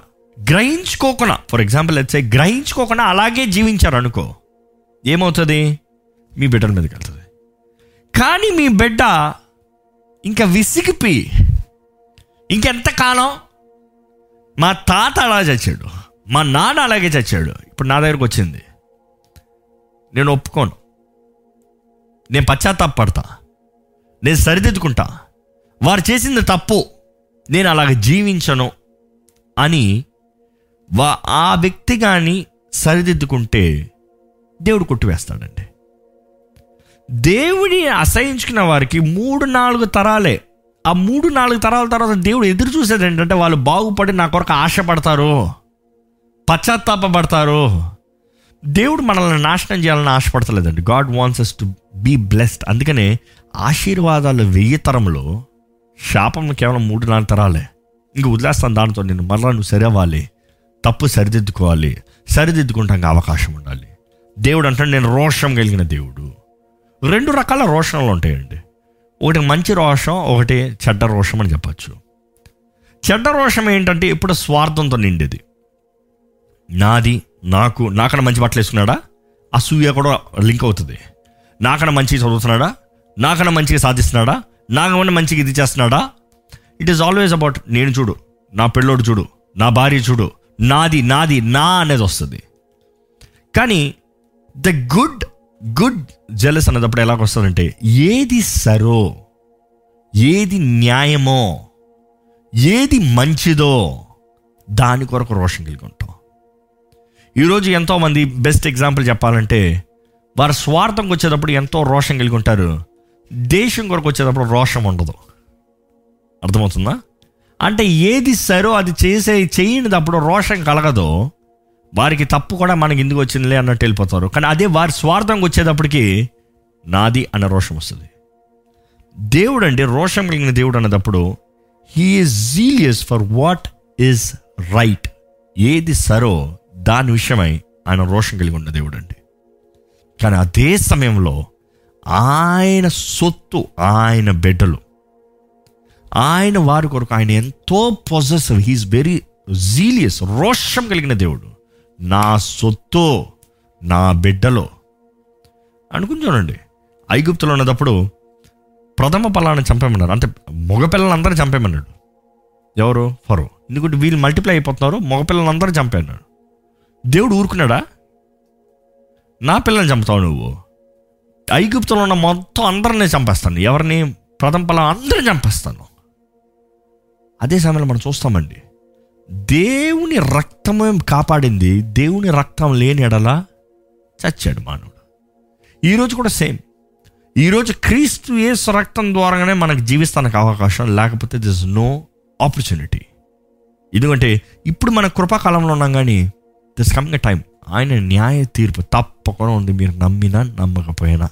గ్రహించుకోకుండా ఫర్ ఎగ్జాంపుల్ అయితే గ్రహించుకోకుండా అలాగే జీవించారు అనుకో ఏమవుతుంది? మీ బిడ్డల మీదకి వెళ్తుంది. కానీ మీ బిడ్డ ఇంకా విసిగిపోయి ఇంకెంతకాలం? మా తాత అలా చచ్చాడు. మా నాన్న అలాగే చచ్చాడు. ఇప్పుడు నా దగ్గరకు వచ్చింది. నేను ఒప్పుకోను. నేను పశ్చాత్తాపడతా నేను సరిదిద్దుకుంటా. వారు చేసింది తప్పు. నేను అలాగ జీవించను అని వా ఆ వ్యక్తి కానీ సరిదిద్దుకుంటే దేవుడు కొట్టివేస్తాడండి. దేవుడిని అసహించుకున్న వారికి మూడు నాలుగు తరాలే. ఆ మూడు నాలుగు తరాల తర్వాత దేవుడు ఎదురు చూసేది ఏంటంటే వాళ్ళు బాగుపడి నా కొరకు ఆశపడతారు పశ్చాత్తాపడతారు దేవుడు మనల్ని నాశనం చేయాలని ఆశపడతలేదండి. God wants us to be blessed అందుకనే ఆశీర్వాదాలు వెయ్యి తరంలో శాపం కేవలం మూడు నాలుగు తరాలే. ఇంక వదిలేస్తాను దానితో నేను. మరలా నువ్వు సరివ్వాలి. తప్పు సరిదిద్దుకోవాలి. సరిదిద్దుకుంటానికి అవకాశం ఉండాలి. దేవుడు అంటే నేను రోషం కలిగిన దేవుడు. రెండు రకాల రోషణలు ఉంటాయండి. ఒకటి మంచి రోషం ఒకటి చెడ్డ రోషం అని చెప్పచ్చు. చెడ్డ రోషం ఏంటంటే ఇప్పుడు స్వార్థంతో నిండేది. నాది నాకు నాకన్నా మంచి బట్టలు వేసుకున్నాడా? అసూయ కూడా లింక్ అవుతుంది. నాకన్నా మంచిగా చదువుతున్నాడా? నాకన్నా మంచిగా సాధిస్తున్నాడా? నాకన్నా మంచిగా ఇది చేస్తున్నాడా? ఇట్ ఈస్ ఆల్వేస్ అబౌట్ నేను చూడు నా పిల్లోడు చూడు నా భార్య చూడు నాది నాది నా అనేది వస్తుంది. కానీ ద గుడ్ గుడ్ జెలస్ అన్నప్పుడు ఎలాగ వస్తుందంటే ఏది సరో ఏది న్యాయమో ఏది మంచిదో దాని కొరకు రోషం కలిగి ఉంటాం. ఈరోజు ఎంతోమంది బెస్ట్ ఎగ్జాంపుల్ చెప్పాలంటే వారు స్వార్థంకి వచ్చేటప్పుడు ఎంతో రోషం కలిగి ఉంటారు. దేశం కొరకు వచ్చేటప్పుడు రోషం ఉండదు. అర్థమవుతుందా? అంటే ఏది సరో అది చేసే చేయనిదప్పుడు రోషం కలగదో. వారికి తప్పు కూడా మనకి ఎందుకు వచ్చిందిలే అన్నట్టు వెళ్ళిపోతారు. కానీ అదే వారి స్వార్థంకి వచ్చేటప్పటికి నాది అన్న రోషం వస్తుంది. దేవుడు అంటే రోషం కలిగిన దేవుడు అన్నదప్పుడు he's jealous for what is right ఏది సరో దాని విషయమై ఆయన రోషం కలిగి ఉన్న దేవుడు అండి కానీ అదే సమయంలో ఆయన సొత్తు ఆయన బిడ్డలు ఆయన వారి కొరకు ఆయన ఎంతో పొజెసివ్ హీఈస్ వెరీ జీలియస్ రోషం కలిగిన దేవుడు. నా సొత్తు నా బిడ్డలో. అనుకుని చూడండి ఐగుప్తులో ఉన్నప్పుడు ప్రథమ ఫలాన్ని చంపేమన్నారు. అంటే మగపిల్లలందరూ చంపేమన్నాడు. ఎవరు? ఫరో. ఎందుకంటే వీళ్ళు మల్టిప్లై అయిపోతున్నారు మగపిల్లలందరూ చంపేన్నాడు దేవుడు ఊరుకున్నాడా? నా పిల్లల్ని చంపుతావు నువ్వు. ఐగుప్తులో ఉన్న మొత్తం అందరినీ చంపేస్తాను. ఎవరిని? ప్రథమ ఫలం అందరిని చంపేస్తాను. అదే సమయంలో మనం చూస్తామండి. దేవుని రక్తమే కాపాడింది దేవుని రక్తం లేని ఎడలా చచ్చాడు మానవుడు. ఈరోజు కూడా సేమ్. ఈరోజు క్రీస్తు యేసు రక్తం ద్వారానే మనకు జీవిస్తానికి అవకాశం లేకపోతే దిస్ నో ఆపర్చునిటీ ఎందుకంటే ఇప్పుడు మన కృపాకాలంలో ఉన్నాం కానీ దిస్ కమింగ్ టైం ఆయన న్యాయ తీర్పు తప్పకుండా ఉంది మీరు నమ్మినా నమ్మకపోయినా.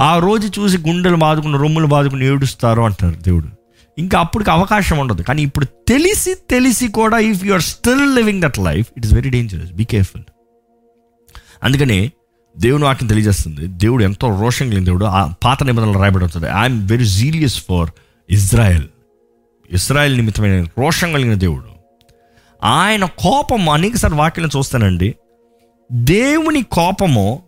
ఆ రోజు చూసి గుండెలు బాదుకుని రొమ్ములు బాదుకుని ఏడుస్తారు అంటారు దేవుడు. ఇంకా అప్పటికి అవకాశం ఉండదు. కానీ ఇప్పుడు తెలిసి తెలిసి కూడా if you are still living that life it is very dangerous be careful అందుకనే దేవుని వాక్యం తెలియజేస్తుంది. దేవుడు ఎంతో రోషం కలిగిన దేవుడు. ఆ పాత నిబంధనలు రాయబడి ఉంటుంది. I'm very jealous for Israel Israel నిమిత్తమైన రోషం కలిగిన దేవుడు. ఆయన కోపం అనేకసారి వాక్యం చూస్తానండి. దేవుని కోపము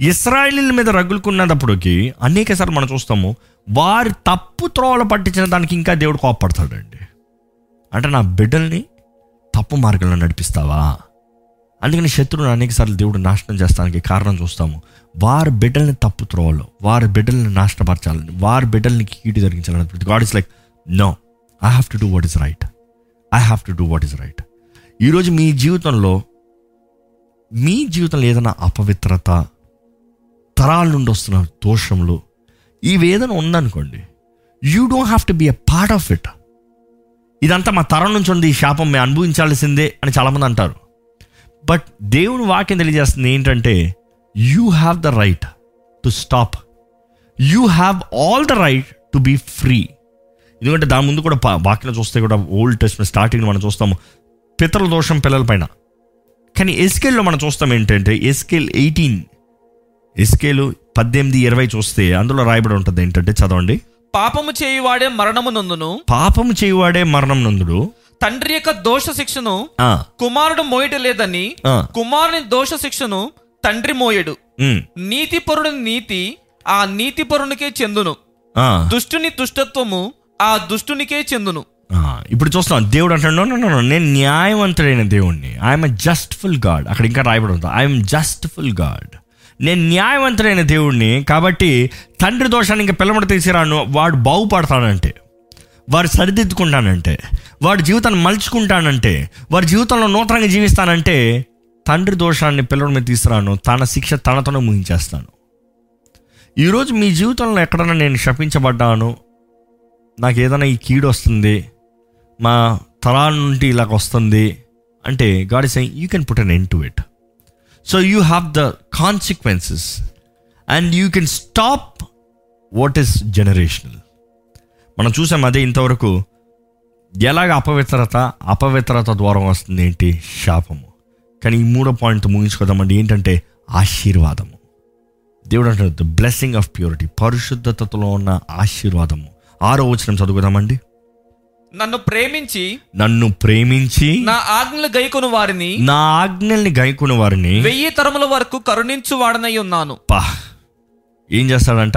ఇస్రాయలీల మీద రగులుకున్నప్పటికీ అనేకసార్లు మనం చూస్తాము వారి తప్పు త్రోవలు పట్టించిన దానికి ఇంకా దేవుడు కోపడతాడండి అంటే నా బిడ్డల్ని తప్పు మార్గంలో నడిపిస్తావా? అందుకని శత్రువుని అనేకసార్లు దేవుడు నాశనం చేస్తానికి కారణం చూస్తాము. వారి బిడ్డల్ని తప్పు త్రోవలు వారి బిడ్డల్ని నాశనపరచాలని వారి బిడ్డల్ని కీడు జరిగించాలని. God is like no I have to do what is right I have to do what is right ఈరోజు మీ జీవితంలో మీ జీవితంలో ఏదైనా అపవిత్రత తరాల నుండి వస్తున్న దోషములు ఈ వేదన ఉందనుకోండి you don't have to be a part of it ఇదంతా మా తరం నుంచి ఉంది ఈ శాపం మేము అనుభవించాల్సిందే అని చాలామంది అంటారు. బట్ దేవుని వాక్యం తెలియజేస్తుంది ఏంటంటే you have the right to stop you have all the right to be free ఎందుకంటే దాని ముందు కూడా వాక్యం చూస్తే కూడా ఓల్డ్ టెస్ట్ స్టార్టింగ్ మనం చూస్తాము పితరుల దోషం పిల్లల పైన. కానీ ఎస్కేల్లో మనం చూస్తాం ఏంటంటే ఎస్కేల్ ఎయిటీన్ ఎస్కేలు పద్దెనిమిది ఇరవై చూస్తే అందులో రాయబడి ఉంటుంది ఏంటంటే చదవండి. పాపము చేయువాడే మరణము నందును. పాపము చేయువాడే మరణం నందుడు. తండ్రి యొక్క దోష శిక్షను కుమారుడు మోయట లేదని కుమారుని దోష శిక్షను తండ్రి మోయడు. ఉమ్, నీతిపరుని నీతి ఆ నీతిపరునికే చెందును. ఆ, దుష్టుని దుష్టత్వము ఆ దుష్టునికే చెందును. ఇప్పుడు చూస్తాం దేవుడు అంటాడు "No, no, no, no, నేను న్యాయవంతుడైన దేవుణ్ణి. ఐఎమ్ జస్ట్ఫుల్ గాడ్ అక్కడ ఇంకా రాయబడి ఉంటుంది ఐఎమ్ జస్ట్ఫుల్ గాడ్ నేను న్యాయవంతుడైన దేవుడిని కాబట్టి తండ్రి దోషాన్ని ఇంకా పిల్లమడ తీసిరాను వాడు బాగుపడతానంటే వాడు సరిదిద్దుకుంటానంటే వాడి జీవితాన్ని మలుచుకుంటానంటే వాడి జీవితంలో నూతనంగా జీవిస్తానంటే తండ్రి దోషాన్ని పిల్లల మీద తీసుకురాను తన శిక్ష తనతోనే ముగించేస్తాను. ఈరోజు మీ జీవితంలో ఎక్కడైనా నేను శపించబడ్డాను నాకు ఏదైనా ఈ కీడు వస్తుంది మా తలా నుండి ఇలాగ వస్తుంది అంటే God is you can put an end to it so you have the consequences and you can stop what is generational మనం చూసాం అదే ఇంతవరకు ఎలాగ అపవిత్రత అపవిత్రత ద్వారా వస్తుంది ఏంటి? శాపము. కానీ ఈ మూడో పాయింట్ ముగించుకోదామండి. ఏంటంటే ఆశీర్వాదము. దేవుడు అంటాడు ద బ్లెస్సింగ్ ఆఫ్ ప్యూరిటీ పరిశుద్ధతలో ఉన్న ఆశీర్వాదము. ఆరో వచనం చదువుకుదామండి నన్ను ప్రేమించి నన్ను ప్రేమించి నా ఆజ్ఞలు గైకొను వారిని నా ఆజ్ఞల్ని గైకున్న వారిని వెయ్యి తరముల వరకు కరుణించు వాడనై ఉన్నాను. పా. ఏం చేస్తాడంట?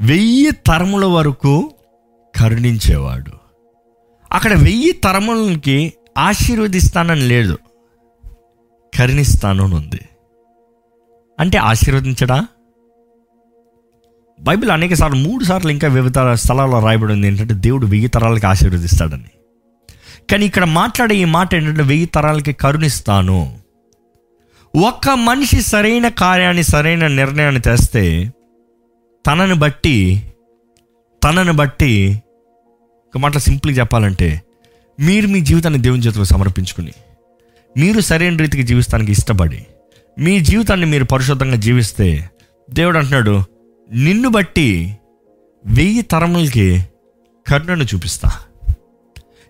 వెయ్యి తరముల వరకు కరుణించేవాడు. అక్కడ వెయ్యి తరములకి ఆశీర్వదిస్తానని లేదు. కరుణిస్తాను ఉంది అంటే ఆశీర్వదించడా? బైబిల్ అనేక సార్లు మూడు సార్లు ఇంకా వివిధ స్థలాల్లో రాయబడి ఉంది. ఏంటంటే దేవుడు వెయ్యి తరాలకి ఆశీర్వదిస్తాడని. కానీ ఇక్కడ మాట్లాడే ఈ మాట ఏంటంటే వెయ్యి తరాలకి కరుణిస్తాను. ఒక్క మనిషి సరైన కార్యాన్ని సరైన నిర్ణయాన్ని తెస్తే తనను బట్టి తనని బట్టి ఒక మాట సింపుల్గా చెప్పాలంటే మీరు మీ జీవితాన్ని దేవుని చేతిలో సమర్పించుకుని మీరు సరైన రీతికి జీవిస్తానికి ఇష్టపడి మీ జీవితాన్ని మీరు పరిశుద్ధంగా జీవిస్తే దేవుడు అంటున్నాడు నిన్ను బట్టి వెయ్యి తరములకి కరుణను చూపిస్తా.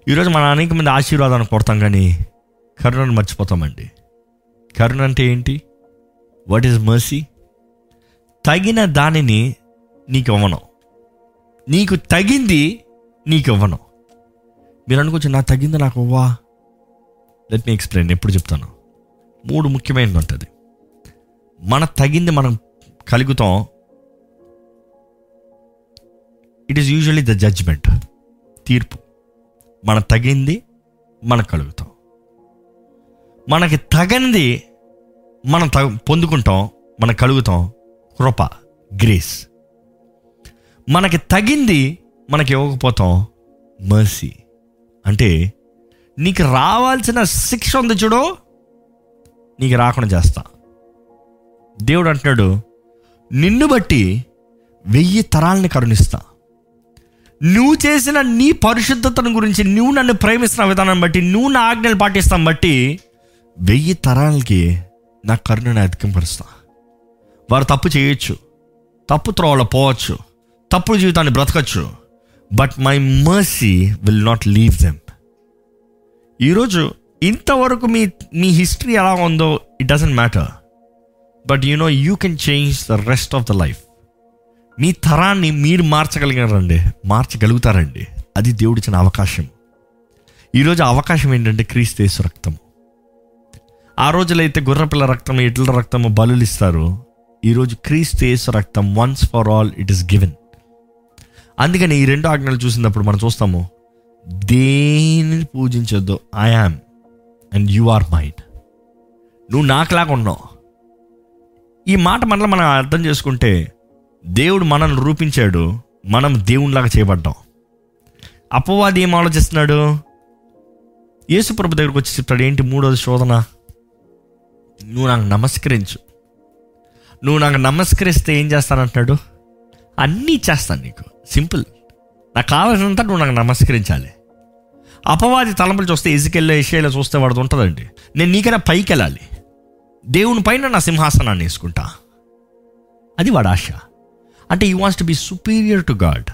ఈరోజు మన అనేక మంది ఆశీర్వాదాన్ని కొడతాం కానీ కరుణను మర్చిపోతామండి. కరుణ అంటే ఏంటి? వాట్ ఈజ్ మర్సీ తగిన దానిని నీకు ఇవ్వను. నీకు తగింది నీకు ఇవ్వను. మీరు అనుకోవచ్చు నా తగింది నాకు ఇవ్వా లెట్ మీ ఎక్స్ప్లెయిన్ ఎప్పుడు చెప్తాను. మూడు ముఖ్యమైనది ఉంటుంది. మన తగింది మనం కలుగుతాం it is usually the judgement తీర్పు. మన తగింది మన కలుగుతాం. మనకి తగనిది మనం త పొందుకుంటాం మనం కలుగుతాం. కృప గ్రేస్ మనకి తగింది మనకి ఇవ్వకపోతాం. మర్సీ అంటే నీకు రావాల్సిన శిక్ష ఉంది చూడు నీకు రాకుండా చేస్తా. దేవుడు అంటున్నాడు నిన్ను బట్టి వెయ్యి తరాలని కరుణిస్తా. నువ్వు చేసిన నీ పరిశుద్ధతను గురించి నువ్వు నన్ను ప్రేమిస్తున్న విధానం బట్టి నువ్వు నా ఆజ్ఞలు పాటిస్తాం బట్టి వెయ్యి తరాలకి నా కరుణను అధికంపరుస్తా. వారు తప్పు చేయొచ్చు తప్పు త్రోవలో పోవచ్చు తప్పుడు జీవితాన్ని బ్రతకచ్చు but my mercy will not leave them ఈరోజు ఇంతవరకు మీ మీ హిస్టరీ ఎలా ఉందో it doesn't matter but you know you can change the rest of the life మీ తరాన్ని మీరు మార్చగలిగారండి. మార్చగలుగుతారండి. అది దేవుడిచ్చిన అవకాశం. ఈరోజు అవకాశం ఏంటంటే క్రీస్తేసు రక్తం. ఆ రోజులైతే గుర్రపిల్ల రక్తం ఎడ్ల రక్తము బలులు ఇస్తారు. ఈరోజు క్రీస్తేసు రక్తం once for all it is given అందుకని ఈ రెండు ఆజ్ఞలు చూసినప్పుడు మనం చూస్తాము దేనిని పూజించొద్దు I am and you are mind నువ్వు నాకులాగా ఉన్నావు ఈ మాట మనలో మనం అర్థం చేసుకుంటే దేవుడు మనల్ని రూపించాడు. మనం దేవునిలాగా చేయబడ్డాం. అపవాది ఏం ఆలోచిస్తున్నాడు? యేసుప్రభు దగ్గరకు వచ్చి చెప్తాడు ఏంటి మూడోది శోధన? నువ్వు నాకు నమస్కరించు. నువ్వు నాకు నమస్కరిస్తే ఏం చేస్తానంటున్నాడు? అన్నీ చేస్తాను నీకు. సింపుల్. నాకు కావాల్సినంత నువ్వు నాకు నమస్కరించాలి. అపవాది తలంపులు చూస్తే ఇసుకెళ్ళో ఏషియాలో చూస్తే వాడు ఉంటుందండి. నేను నీకైనా పైకి వెళ్ళాలి దేవుని పైన నా సింహాసనాన్ని వేసుకుంటా. అది వాడు ఆశ. అంటే you wants to be superior to God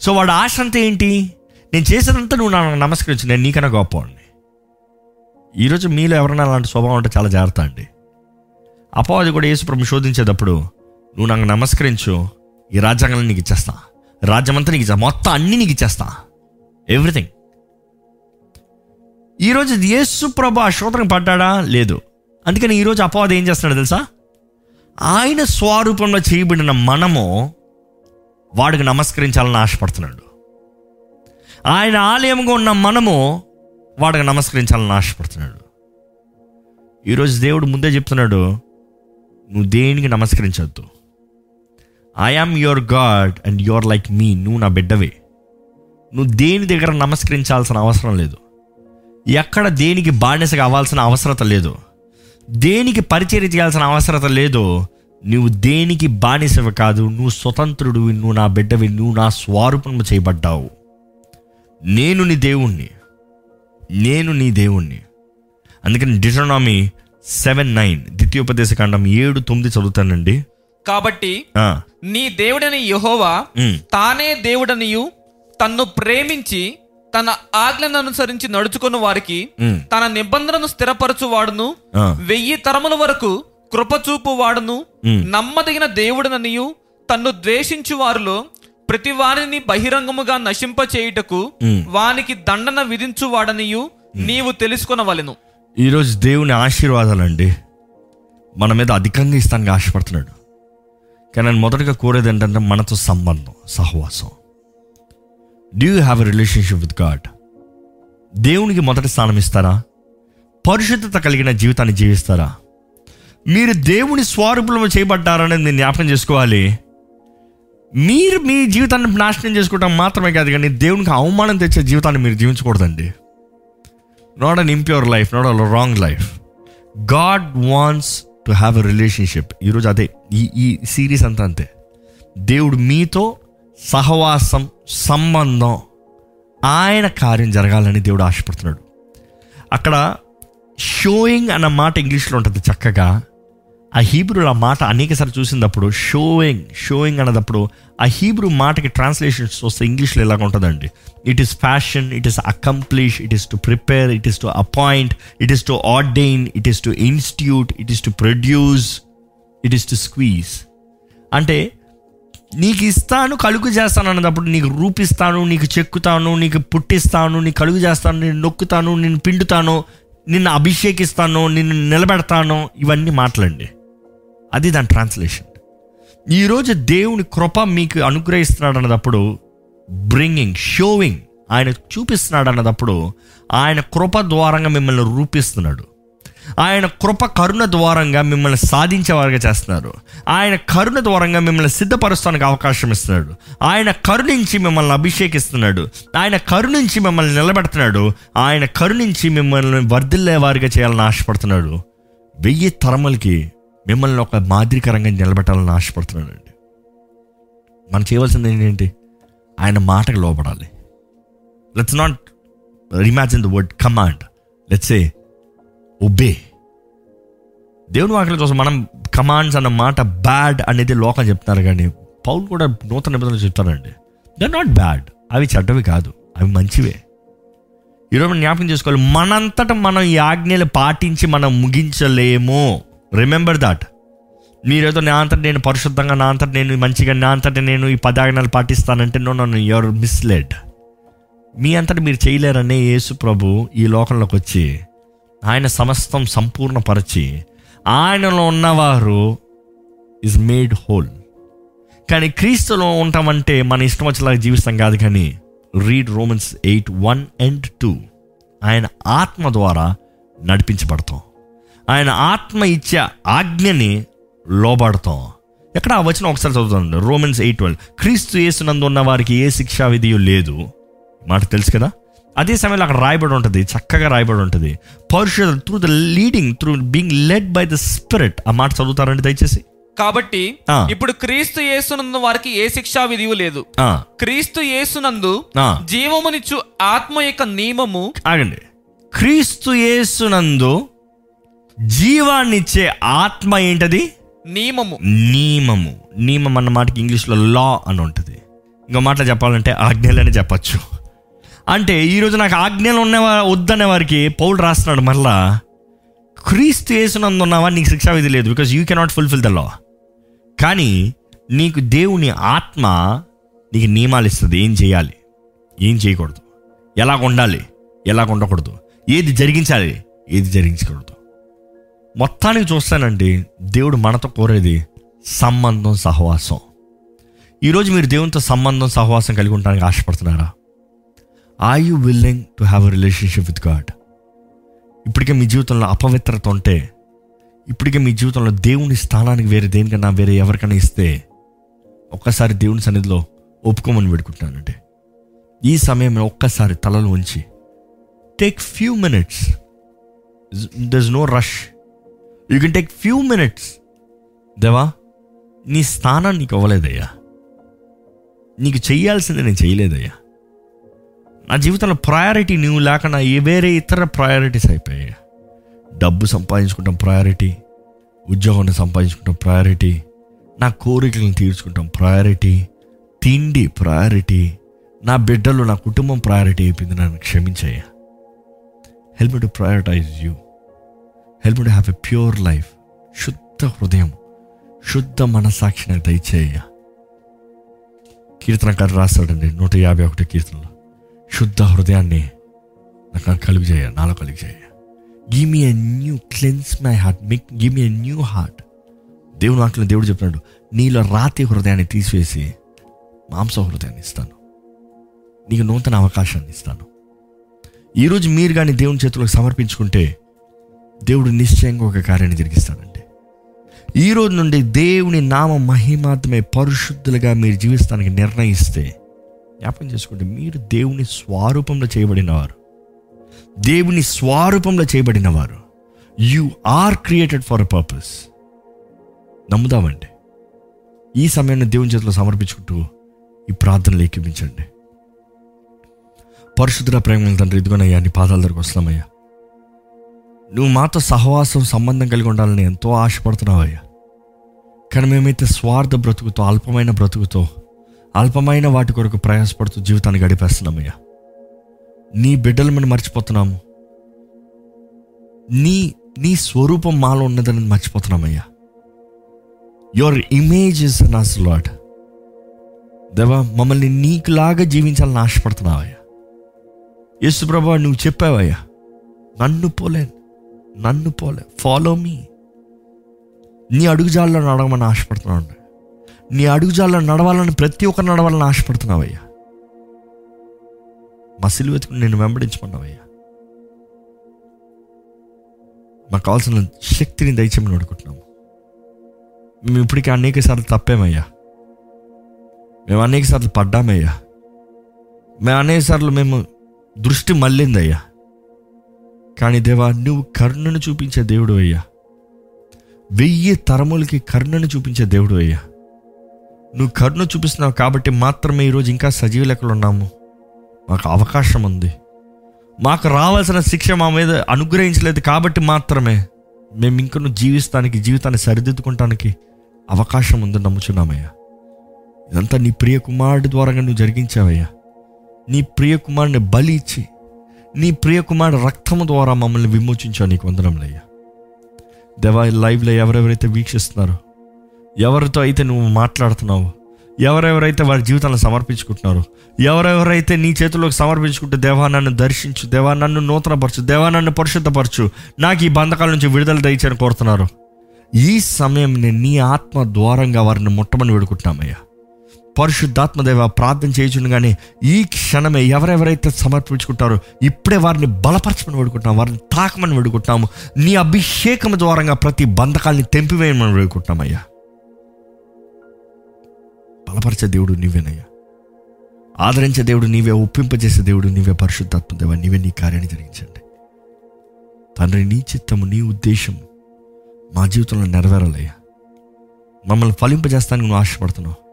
so వాడు ఆశ అంతా ఏంటి? నేను చేసేదంతా నువ్వు నాకు నమస్కరించు నేను నీకన్నా గొప్పవాడిని. ఈరోజు మీలో ఎవరైనా అలాంటి స్వభావం ఉంటే చాలా జాగ్రత్త అండి. అపవాది కూడా యేసుప్రభు శోధించేటప్పుడు నువ్వు నాకు నమస్కరించు ఈ రాజ్యాంగాలను నీకు ఇచ్చేస్తా. రాజ్యమంతా నీకు ఇచ్చా మొత్తం అన్నీ నీకు ఇచ్చేస్తా. ఎవ్రీథింగ్ ఈరోజు యేసు ప్రభు ఆ శోధనకు పడ్డాడా? లేదు. అందుకని ఈరోజు అపవాది ఏం చేస్తున్నాడు తెలుసా? ఆయన స్వరూపంలో చేయబడిన మనము వాడికి నమస్కరించాలని ఆశపడుతున్నాడు. ఆయన ఆలయంగా ఉన్న మనము వాడికి నమస్కరించాలని ఆశపడుతున్నాడు. ఈరోజు దేవుడు ముందే చెప్తున్నాడు నువ్వు దేనికి నమస్కరించవద్దు I am your God and your like me నువ్వు నా బిడ్డవే. నువ్వు దేని దగ్గర నమస్కరించాల్సిన అవసరం లేదు. ఎక్కడ దేనికి బానిసగా అవ్వాల్సిన అవసరత లేదు. దేనికి పరిచర్య చేయాల్సిన అవసరత లేదు. నువ్వు దేనికి బానిసవి కాదు. నువ్వు స్వతంత్రుడివి నువ్వు నా బిడ్డవి నువ్వు నా స్వరూపము చేయబడ్డావు. నేను నీ దేవుణ్ణి. నేను నీ దేవుణ్ణి. అందుకని డిటోనామీ సెవెన్ నైన్ ద్వితీయోపదేశ కాండం ఏడు తొమ్మిది చదువుతానండి. కాబట్టి నీ దేవుడని యెహోవా తానే దేవుడనియు తన్ను ప్రేమించి తన ఆజ్ఞను అనుసరించి నడుచుకున్న వారికి తన నిబంధనను స్థిరపరచు వాడును వెయ్యి తరముల వరకు కృపచూపు వాడును నమ్మదగిన దేవుడననియు తన్ను ద్వేషించు వారిలో ప్రతి వారిని బహిరంగముగా నశింపచేయుటకు ఉమ్. వానికి దండన విధించు వాడనియు నీవు తెలుసుకొనవలెను. ఈరోజు దేవుని ఆశీర్వాదాలండి. మన మీద అధికంగా ఇస్తానికి ఆశపడుతున్నాడు. కానీ మొదటగా కోరేది ఏంటంటే మనతో సంబంధం సహవాసం. Do you have a relationship with God దేవునికి మొదటి స్థానం ఇస్తారా? పరిశుద్ధత కలిగిన జీవితాన్ని జీవిస్తారా? మీరు దేవుని స్వరూపంలో చేయబడ్డారనేది నేను జ్ఞాపకం చేసుకోవాలి. మీరు మీ జీవితాన్ని నాశనం చేసుకోవడం మాత్రమే కాదు కానీ దేవునికి అవమానం తెచ్చే జీవితాన్ని మీరు జీవించకూడదండి. Not an impure life not a wrong life God wants to have a relationship ఈరోజు అదే ఈ ఈ సిరీస్ అంతా అంతే. దేవుడు మీతో సహవాసం సంబంధం ఆయన కార్యం జరగాలని దేవుడు ఆశపడుతున్నాడు. అక్కడ షోయింగ్ అన్న మాట ఇంగ్లీష్లో ఉంటుంది చక్కగా. ఆ హీబ్రూ ఆ మాట అనేకసారి చూసినప్పుడు షోయింగ్ షోయింగ్ అన్నదప్పుడు ఆ హీబ్రూ మాటకి ట్రాన్స్లేషన్స్ వస్తే ఇంగ్లీష్లో ఎలాగ ఉంటుందండి? It is fashion it is accomplish it is to prepare it is to appoint it is to ordain it is to institute it is to produce it is to squeeze అంటే నీకు ఇస్తాను కలుగు చేస్తాను అన్నప్పుడు నీకు రూపిస్తాను నీకు చెక్కుతాను నీకు పుట్టిస్తాను నీకు కలుగు చేస్తాను నేను నొక్కుతాను నేను పిండుతాను నిన్ను అభిషేకిస్తాను నిన్ను నిలబెడతాను ఇవన్నీ మాట్లాడండి. అది దాని ట్రాన్స్లేషన్. ఈరోజు దేవుని కృప మీకు అనుగ్రహిస్తున్నాడు అన్నదప్పుడు బ్రింగింగ్ షోవింగ్ ఆయన చూపిస్తున్నాడు అన్నదప్పుడు ఆయన కృప ద్వారంగా మిమ్మల్ని రూపిస్తున్నాడు. ఆయన కృప కరుణ ద్వారంగా మిమ్మల్ని సాధించేవారుగా చేస్తున్నారు. ఆయన కరుణ ద్వారంగా మిమ్మల్ని సిద్ధపరుస్తానికి అవకాశం ఇస్తున్నాడు. ఆయన కరుణించి మిమ్మల్ని అభిషేకిస్తున్నాడు. ఆయన కరుణించి మిమ్మల్ని నిలబెడుతున్నాడు. ఆయన కరుణించి మిమ్మల్ని వర్ధిల్లే వారిగా చేయాలని ఆశపడుతున్నాడు. వెయ్యి తరములకి మిమ్మల్ని ఒక మాదిరికరంగా నిలబెట్టాలని ఆశపడుతున్నాడు అండి. మనం చేయవలసింది ఏంటి? ఆయన మాటకు లోపడాలి let's not imagine the word command let's a obey దేవుని వాక్యం కోసం మనం కమాండ్స్ అన్న మాట బ్యాడ్ అనేది లోకం చెప్తున్నారు కానీ పౌలు కూడా నూతన నిబంధనలు చెప్తారండి. ద నాట్ బ్యాడ్ అవి చెడ్డవి కాదు. అవి మంచివే. ఈరోజు మనం జ్ఞాపకం చేసుకోవాలి. మనంతట మనం ఈ ఆజ్ఞలు పాటించి మనం ముగించలేము. రిమెంబర్ దాట్ మీరేదో నా అంతట నేను పరిశుద్ధంగా నా అంతటి నేను మంచిగా నా అంతట నేను ఈ పదాజ్ఞలు పాటిస్తానంటే నో నన్ను యువర్ మిస్లెడ్ మీ అంతట మీరు చేయలేరనే యేసు ప్రభు ఈ లోకంలోకి వచ్చి ఆయన సమస్తం సంపూర్ణపరిచి ఆయనలో ఉన్నవారు ఇస్ మేడ్ హోల్ కానీ క్రీస్తులో ఉంటామంటే మన ఇష్టం వచ్చేలాగా జీవిస్తాం కాదు కానీ read Romans eight one and two ఆయన ఆత్మ ద్వారా నడిపించబడతాం. ఆయన ఆత్మ ఇచ్చే ఆజ్ఞని లోబడతాం. ఎక్కడ ఆ వచనం ఒకసారి చదువుతుంది రోమన్స్ ఎయిట్ ట్వెల్వ్ క్రీస్తు యేసునందు ఉన్న వారికి ఏ శిక్షా విధియు లేదు. మాట తెలుసు కదా? అదే సమయంలో అక్కడ రాయబడి ఉంటుంది చక్కగా రాయబడి ఉంటుంది. పరిశుద్ధ through the leading through being led by the spirit ఆ మాట చదువుతారండి దయచేసి. కాబట్టి. ఇప్పుడు క్రీస్తు యేసునందు వారికి ఏ శిక్షా విధియు లేదు. క్రీస్తు యేసునందు జీవమునిచ్చు ఆత్మ యొక్క నియమము ఆగండి. క్రీస్తు యేసునందు జీవాన్నిచ్చే ఆత్మ ఏంటది? నియమము. నియమము. నియమం అన్న మాటకి ఇంగ్లీష్లో లా అని ఉంటుంది. ఇంకో మాటలో చెప్పాలంటే ఆజ్ఞలని చెప్పచ్చు. అంటే ఈరోజు నాకు ఆజ్ఞలు ఉన్న వద్దనే వారికి పౌలు రాస్తున్నాడు మరలా క్రీస్తు యేసునందు ఉన్నావా? నీకు శిక్షా విధి లేదు. Because you cannot fulfil the law కానీ నీకు దేవుని ఆత్మ నీకు నియమాలు ఇస్తుంది. ఏం చేయాలి? ఏం చేయకూడదు. ఎలాగ ఉండాలి? ఎలాగ ఉండకూడదు? ఏది జరిగించాలి? ఏది జరిగించకూడదు? మొత్తానికి చూస్తానండి దేవుడు మనతో కోరేది సంబంధం సహవాసం. ఈరోజు మీరు దేవునితో సంబంధం సహవాసం కలిగి ఉండడానికి ఆశపడుతున్నారా? Are you willing to have a relationship with God ఇప్పటికే మీ జీవితంలో అపవిత్రత ఉంటే ఇప్పటికే మీ జీవితంలో దేవుని స్థానానికి వేరే దేనికన్నా వేరే ఎవరికైనా ఇస్తే ఒక్కసారి దేవుని సన్నిధిలో ఒప్పుకోమని పెడుకుంటున్నానంటే ఈ సమయంలో ఒక్కసారి తలలు ఉంచి take few minutes there no rush you can take few minutes దేవా నీ స్థానం నీకు అవ్వలేదయ్యా నీకు చేయాల్సింది నేను చేయలేదయ్యా. నా జీవితంలో ప్రయారిటీ నువ్వు లేకుండా వేరే ఇతర ప్రయారిటీస్ అయిపోయాయి. డబ్బు సంపాదించుకుంటాం ప్రయారిటీ ఉద్యోగాన్ని సంపాదించుకుంటాం ప్రయారిటీ నా కోరికలను తీర్చుకుంటాం ప్రయారిటీ తిండి ప్రయారిటీ నా బిడ్డలు నా కుటుంబం ప్రయారిటీ అయిపోయింది నన్ను క్షమించయ్యా. Help to prioritise you help to have a pure life శుద్ధ హృదయం. శుద్ధ మనసాక్షి నాకు దయచేయ కీర్తనకారు రాస్తాడండి నూట యాభై ఒకటి కీర్తనలో. శుద్ధ హృదయాన్ని నాకు కలిగి చేయ నాలో కలిగి చేయ. Give me a new cleanse my heart me give me a new heart దేవుడు వాటిని దేవుడు చెప్పినాడు నీలో రాతి హృదయాన్ని తీసివేసి మాంస హృదయాన్ని ఇస్తాను. నీకు నూతన అవకాశాన్ని ఇస్తాను. ఈరోజు మీరు కానీ దేవుని చేతులకు సమర్పించుకుంటే దేవుడు నిశ్చయంగా ఒక కార్యాన్ని జరిగిస్తాడండి. ఈ రోజు నుండి దేవుని నామ మహిమాత్మే పరిశుద్ధులుగా మీరు జీవిస్తానికి నిర్ణయిస్తే జ్ఞాపకం చేసుకుంటే మీరు దేవుని స్వరూపంలో చేయబడినవారు. దేవుని స్వరూపంలో చేయబడినవారు. You are created for a purpose నమ్ముదామండి. ఈ సమయాన్ని దేవుని చేతిలో సమర్పించుకుంటూ ఈ ప్రార్థనలు ఏకీపించండి పరిశుద్ధ ప్రేమ తండ్రి ఇదిగోనయ్యా నీ పాదాల దగ్గరకు వస్తామయ్యా నువ్వు మాతో సహవాసం సంబంధం కలిగి ఉండాలని ఎంతో ఆశపడుతున్నావయ్యా. కానీ మేమైతే స్వార్థ బ్రతుకుతో అల్పమైన బ్రతుకుతో అల్పమైన వాటి కొరకు ప్రయాసపడుతూ జీవితాన్ని గడిపేస్తున్నామయ్యా నీ బిడ్డలు మనం మర్చిపోతున్నాము. నీ నీ స్వరూపం మాలో ఉన్నదని మర్చిపోతున్నామయ్యా యువర్ ఇమేజ్ ఇస్ నాస్ లాడ్ దేవా మమ్మల్ని నీకులాగా జీవించాలని ఆశపడుతున్నావయ్యా యేసు ప్రభా నువ్వు చెప్పావయ్యా నన్ను పోలే నన్ను పోలే ఫాలో మీ నీ అడుగుజాల్లో నడవమని ఆశపడుతున్నావు నీ అడుగుజాల్లో నడవాలని ప్రతి ఒక్కరు నడవాలని ఆశపడుతున్నావయ్యా. మా సిలువ నేను వెంబడించమన్నావయ్యా. మాకు కావాల్సిన శక్తిని దయచేమని అడుగుతున్నాము. మేము ఇప్పటికీ అనేక సార్లు తప్పేమయ్యా. మేము అనేక సార్లు పడ్డామయ్యా. మేము అనేక సార్లు మేము దృష్టి మళ్ళిందయ్యా. కానీ దేవా నువ్వు కరుణను చూపించే దేవుడు అయ్యా. వెయ్యి తరములకి కరుణను చూపించే దేవుడు అయ్యా. నువ్వు కరుణ చూపిస్తున్నావు కాబట్టి మాత్రమే ఈరోజు ఇంకా సజీవ లెక్కలు ఉన్నాము. మాకు అవకాశం ఉంది. మాకు రావాల్సిన శిక్ష మా మీద అనుగ్రహించలేదు కాబట్టి మాత్రమే మేము ఇంకను జీవిస్తానికి జీవితాన్ని సరిదిద్దుకుంటానికి అవకాశం ఉందని నమ్ముచున్నామయ్యా. ఇదంతా నీ ప్రియ కుమారుడి ద్వారా నువ్వు జరిగించావయ్యా. నీ ప్రియ కుమారుని బలి ఇచ్చి నీ ప్రియ కుమారుడు రక్తము ద్వారా మమ్మల్ని విమోచించావు నీకు వందనంలయ్యా దేవా లైవ్లో ఎవరెవరైతే వీక్షిస్తున్నారో ఎవరితో అయితే నువ్వు మాట్లాడుతున్నావు? ఎవరెవరైతే వారి జీవితాలను సమర్పించుకుంటున్నారో? ఎవరెవరైతే నీ చేతుల్లోకి సమర్పించుకుంటే దేవా నన్ను దర్శించు దేవా నన్ను నూతనపరచు దేవా నన్ను పరిశుద్ధపరచు నాకు ఈ బంధకాల నుంచి విడుదల దయచని కోరుతున్నారు. ఈ సమయం నేను నీ ఆత్మ ద్వారంగా వారిని ముట్టమని వేడుకుంటున్నామయ్యా. పరిశుద్ధాత్మ దేవ ప్రార్థన కానీ ఈ క్షణమే ఎవరెవరైతే సమర్పించుకుంటారో ఇప్పుడే వారిని బలపరచమని వేడుకుంటున్నాం వారిని తాకమని వేడుకుంటున్నాము. నీ అభిషేకం ద్వారంగా ప్రతి బంధకాల్ని తెంపివేయమని వేడుకుంటున్నామయ్యా. బలపరిచే దేవుడు నీవేనయ్యా. ఆదరించే దేవుడు నీవే ఒప్పింపజేసే దేవుడు నీవే పరిశుద్ధాత్మ దేవ నీవే నీ కార్యాన్ని జరిగించండి. తండ్రి నీ చిత్తము నీ ఉద్దేశం మా జీవితంలో నెరవేరాలయ్యా. మమ్మల్ని ఫలింపజేస్తానికి నువ్వు ఆశపడుతున్నావు.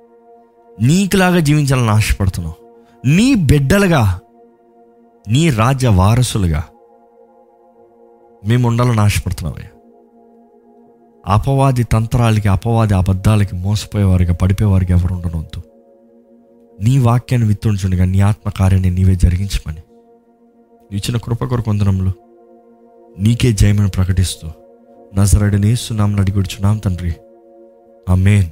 నీకులాగా జీవించాలని ఆశపడుతున్నావు. నీ బిడ్డలుగా నీ రాజ్య వారసులుగా మేము ఉండాలని ఆశపడుతున్నావయ్యా. అపవాది తంత్రాలకి అపవాది అబద్ధాలకి మోసపోయేవారిగా పడిపోయేవారికి ఎవరు ఉండనవద్దు నీ వాక్యాన్ని విత్తుంచుండగా నీ ఆత్మకార్యాన్ని నీవే జరిగించమని. ఇచ్చిన కృప కొరకు నీకే జయమని ప్రకటిస్తూ. నజరడిని సున్నామని అడిగుడుచున్నాం తండ్రి. మేన్